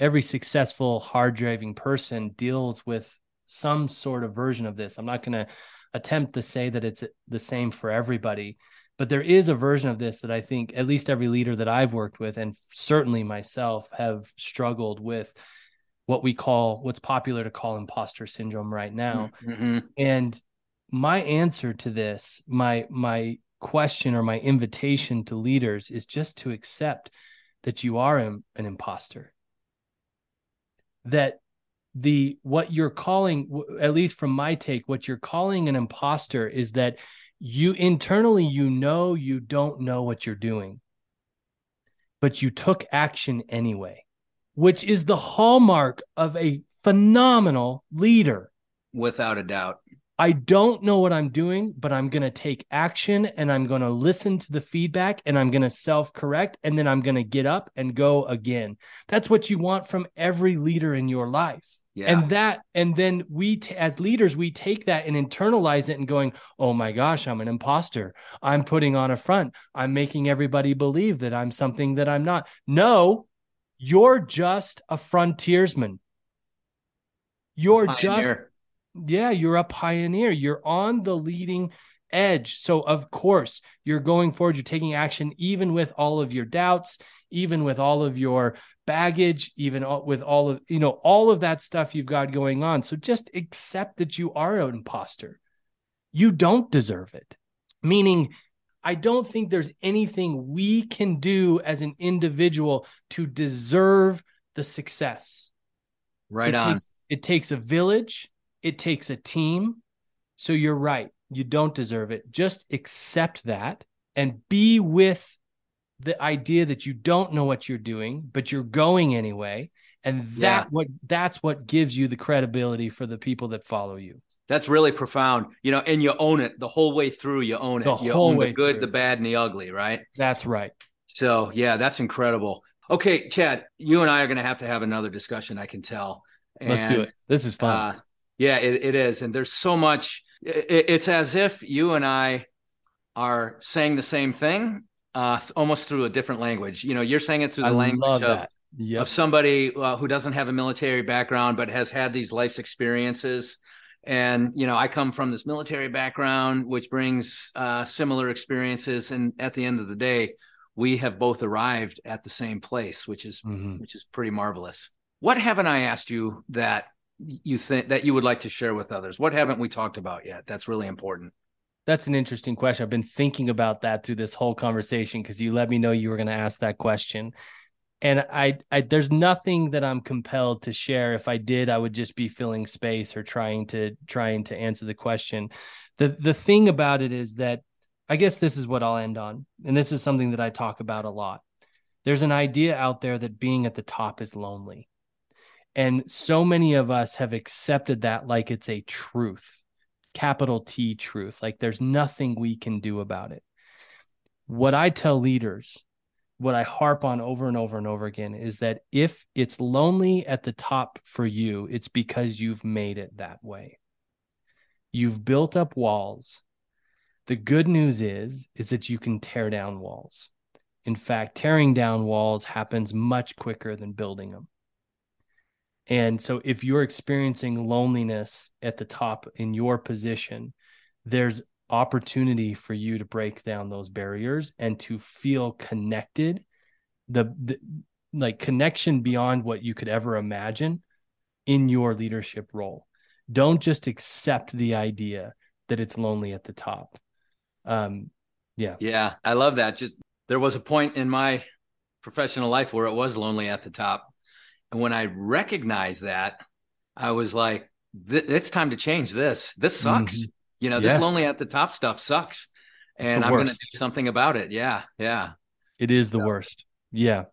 every successful, hard driving person deals with some sort of version of this. I'm not going to attempt to say that it's the same for everybody. But there is a version of this that i think at least every leader that i've worked with and certainly myself have struggled with what we call what's popular to call imposter syndrome right now. Mm-hmm. and my answer to this my my question or my invitation to leaders is just to accept that you are an, an imposter. That the what you're calling at least from my take what you're calling an imposter is that you internally you know you don't know what you're doing but you took action anyway which is the hallmark of a phenomenal leader without a doubt I don't know what I'm doing, but I'm going to take action and I'm going to listen to the feedback and I'm going to self correct and then I'm going to get up and go again. That's what you want from every leader in your life. Yeah. And that, and then we, t- as leaders, we take that and internalize it and going, oh my gosh, I'm an imposter. I'm putting on a front. I'm making everybody believe that I'm something that I'm not. No, you're just a frontiersman. You're just, yeah, you're a pioneer. You're on the leading edge. So, of course, you're going forward, you're taking action, even with all of your doubts, even with all of your baggage, even with all of, you know, all of that stuff you've got going on. So just accept that you are an imposter. You don't deserve it. Meaning, I don't think there's anything we can do as an individual to deserve the success. Right it on. Takes, it takes a village, it takes a team. So you're right. You don't deserve it. Just accept that and be with the idea that you don't know what you're doing, but you're going anyway. And that yeah. what that's what gives you the credibility for the people that follow you. That's really profound. You know, and you own it the whole way through. You own it. The you whole own way the good, through. the bad, and the ugly, right? That's right. So yeah, that's incredible. Okay, Chad, you and I are going to have to have another discussion. I can tell. And, Let's do it. This is fun. Uh, yeah, it, it is, and there's so much. It, it's as if you and I are saying the same thing, uh, almost through a different language. You know, you're saying it through the I language of, yep. of somebody uh, who doesn't have a military background but has had these life's experiences. And you know, I come from this military background, which brings uh, similar experiences. And at the end of the day, we have both arrived at the same place, which is mm-hmm. which is pretty marvelous. What haven't I asked you that you think that you would like to share with others? What haven't we talked about yet? That's really important. That's an interesting question. I've been thinking about that through this whole conversation because you let me know you were going to ask that question. And I, I, there's nothing that I'm compelled to share. If I did, I would just be filling space or trying to trying to answer the question. The the thing about it is that I guess this is what I'll end on. And this is something that I talk about a lot. There's an idea out there that being at the top is lonely. And so many of us have accepted that like it's a truth capital T truth. Like there's nothing we can do about it. What I tell leaders, what I harp on over and over and over again is that if it's lonely at the top for you, it's because you've made it that way. You've built up walls. The good news is is that you can tear down walls. In fact, tearing down walls happens much quicker than building them. And so if you're experiencing loneliness at the top in your position, there's opportunity for you to break down those barriers and to feel connected the, the like connection beyond what you could ever imagine in your leadership role don't just accept the idea that it's lonely at the top. Um, yeah. Yeah, I love that. Just there was a point in my professional life where it was lonely at the top. And when I recognized that, I was like, it's time to change this. This sucks. Mm-hmm. You know, this yes. lonely at the top stuff sucks. and I'm going to do something about it. Yeah. Yeah. It is the so, worst. Yeah.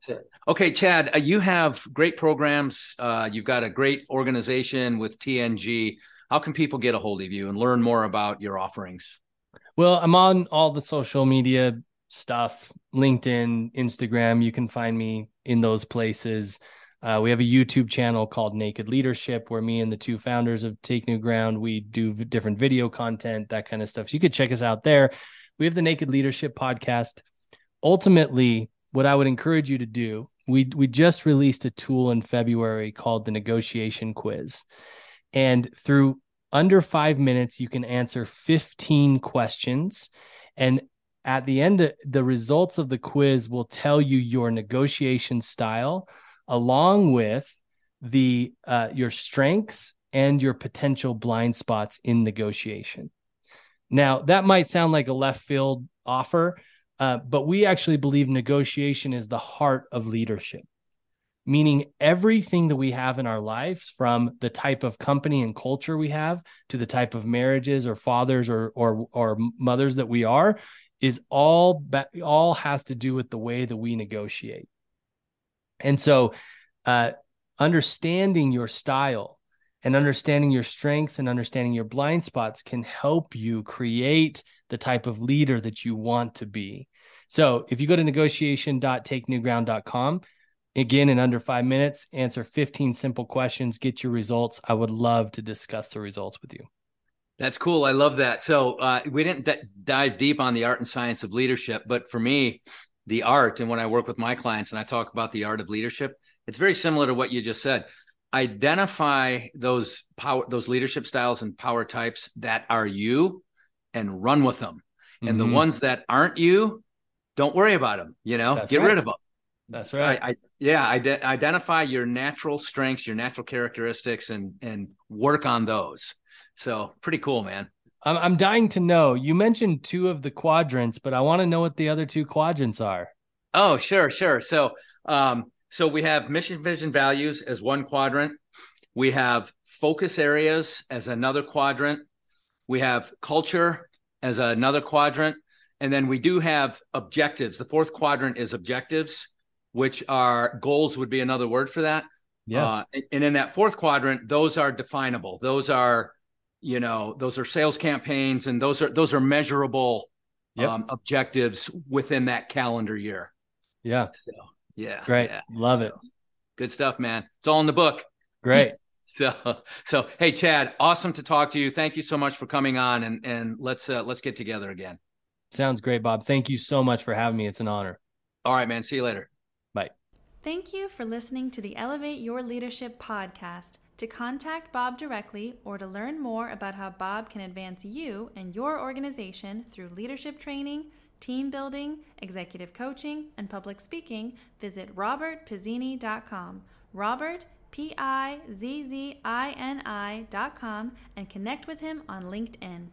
Okay, Chad, uh, you have great programs. Uh, you've got a great organization with TNG. How can people get a hold of you and learn more about your offerings? Well, I'm on all the social media stuff LinkedIn, Instagram. You can find me in those places. Uh, we have a YouTube channel called Naked Leadership, where me and the two founders of Take New Ground we do different video content, that kind of stuff. So you could check us out there. We have the Naked Leadership podcast. Ultimately, what I would encourage you to do, we we just released a tool in February called the Negotiation Quiz, and through under five minutes, you can answer 15 questions. And at the end, the results of the quiz will tell you your negotiation style, along with the uh, your strengths and your potential blind spots in negotiation. Now, that might sound like a left field offer, uh, but we actually believe negotiation is the heart of leadership meaning everything that we have in our lives from the type of company and culture we have to the type of marriages or fathers or or or mothers that we are is all all has to do with the way that we negotiate and so uh, understanding your style and understanding your strengths and understanding your blind spots can help you create the type of leader that you want to be so if you go to negotiation.takenewground.com Again, in under five minutes, answer 15 simple questions, get your results. I would love to discuss the results with you. That's cool. I love that. So, uh, we didn't d- dive deep on the art and science of leadership, but for me, the art, and when I work with my clients and I talk about the art of leadership, it's very similar to what you just said. Identify those power, those leadership styles and power types that are you and run with them. And mm-hmm. the ones that aren't you, don't worry about them. You know, That's get right. rid of them. That's right. I, I, yeah, ide- identify your natural strengths, your natural characteristics, and and work on those. So pretty cool, man. I'm I'm dying to know. You mentioned two of the quadrants, but I want to know what the other two quadrants are. Oh, sure, sure. So, um, so we have mission, vision, values as one quadrant. We have focus areas as another quadrant. We have culture as another quadrant, and then we do have objectives. The fourth quadrant is objectives which are goals would be another word for that. Yeah. Uh, and in that fourth quadrant, those are definable. Those are, you know, those are sales campaigns and those are those are measurable yep. um, objectives within that calendar year. Yeah. So yeah. Great. Yeah. Love so, it. Good stuff, man. It's all in the book. Great. <laughs> So, so hey, Chad, awesome to talk to you. Thank you so much for coming on, and and let's uh, let's get together again. Sounds great, Bob. Thank you so much for having me. It's an honor. All right, man. See you later. Bye. Thank you for listening to the Elevate Your Leadership podcast. To contact Bob directly or to learn more about how Bob can advance you and your organization through leadership training, team building, executive coaching, and public speaking, visit robertpizzini.com. Robert, P I Z Z I N I.com, and connect with him on LinkedIn.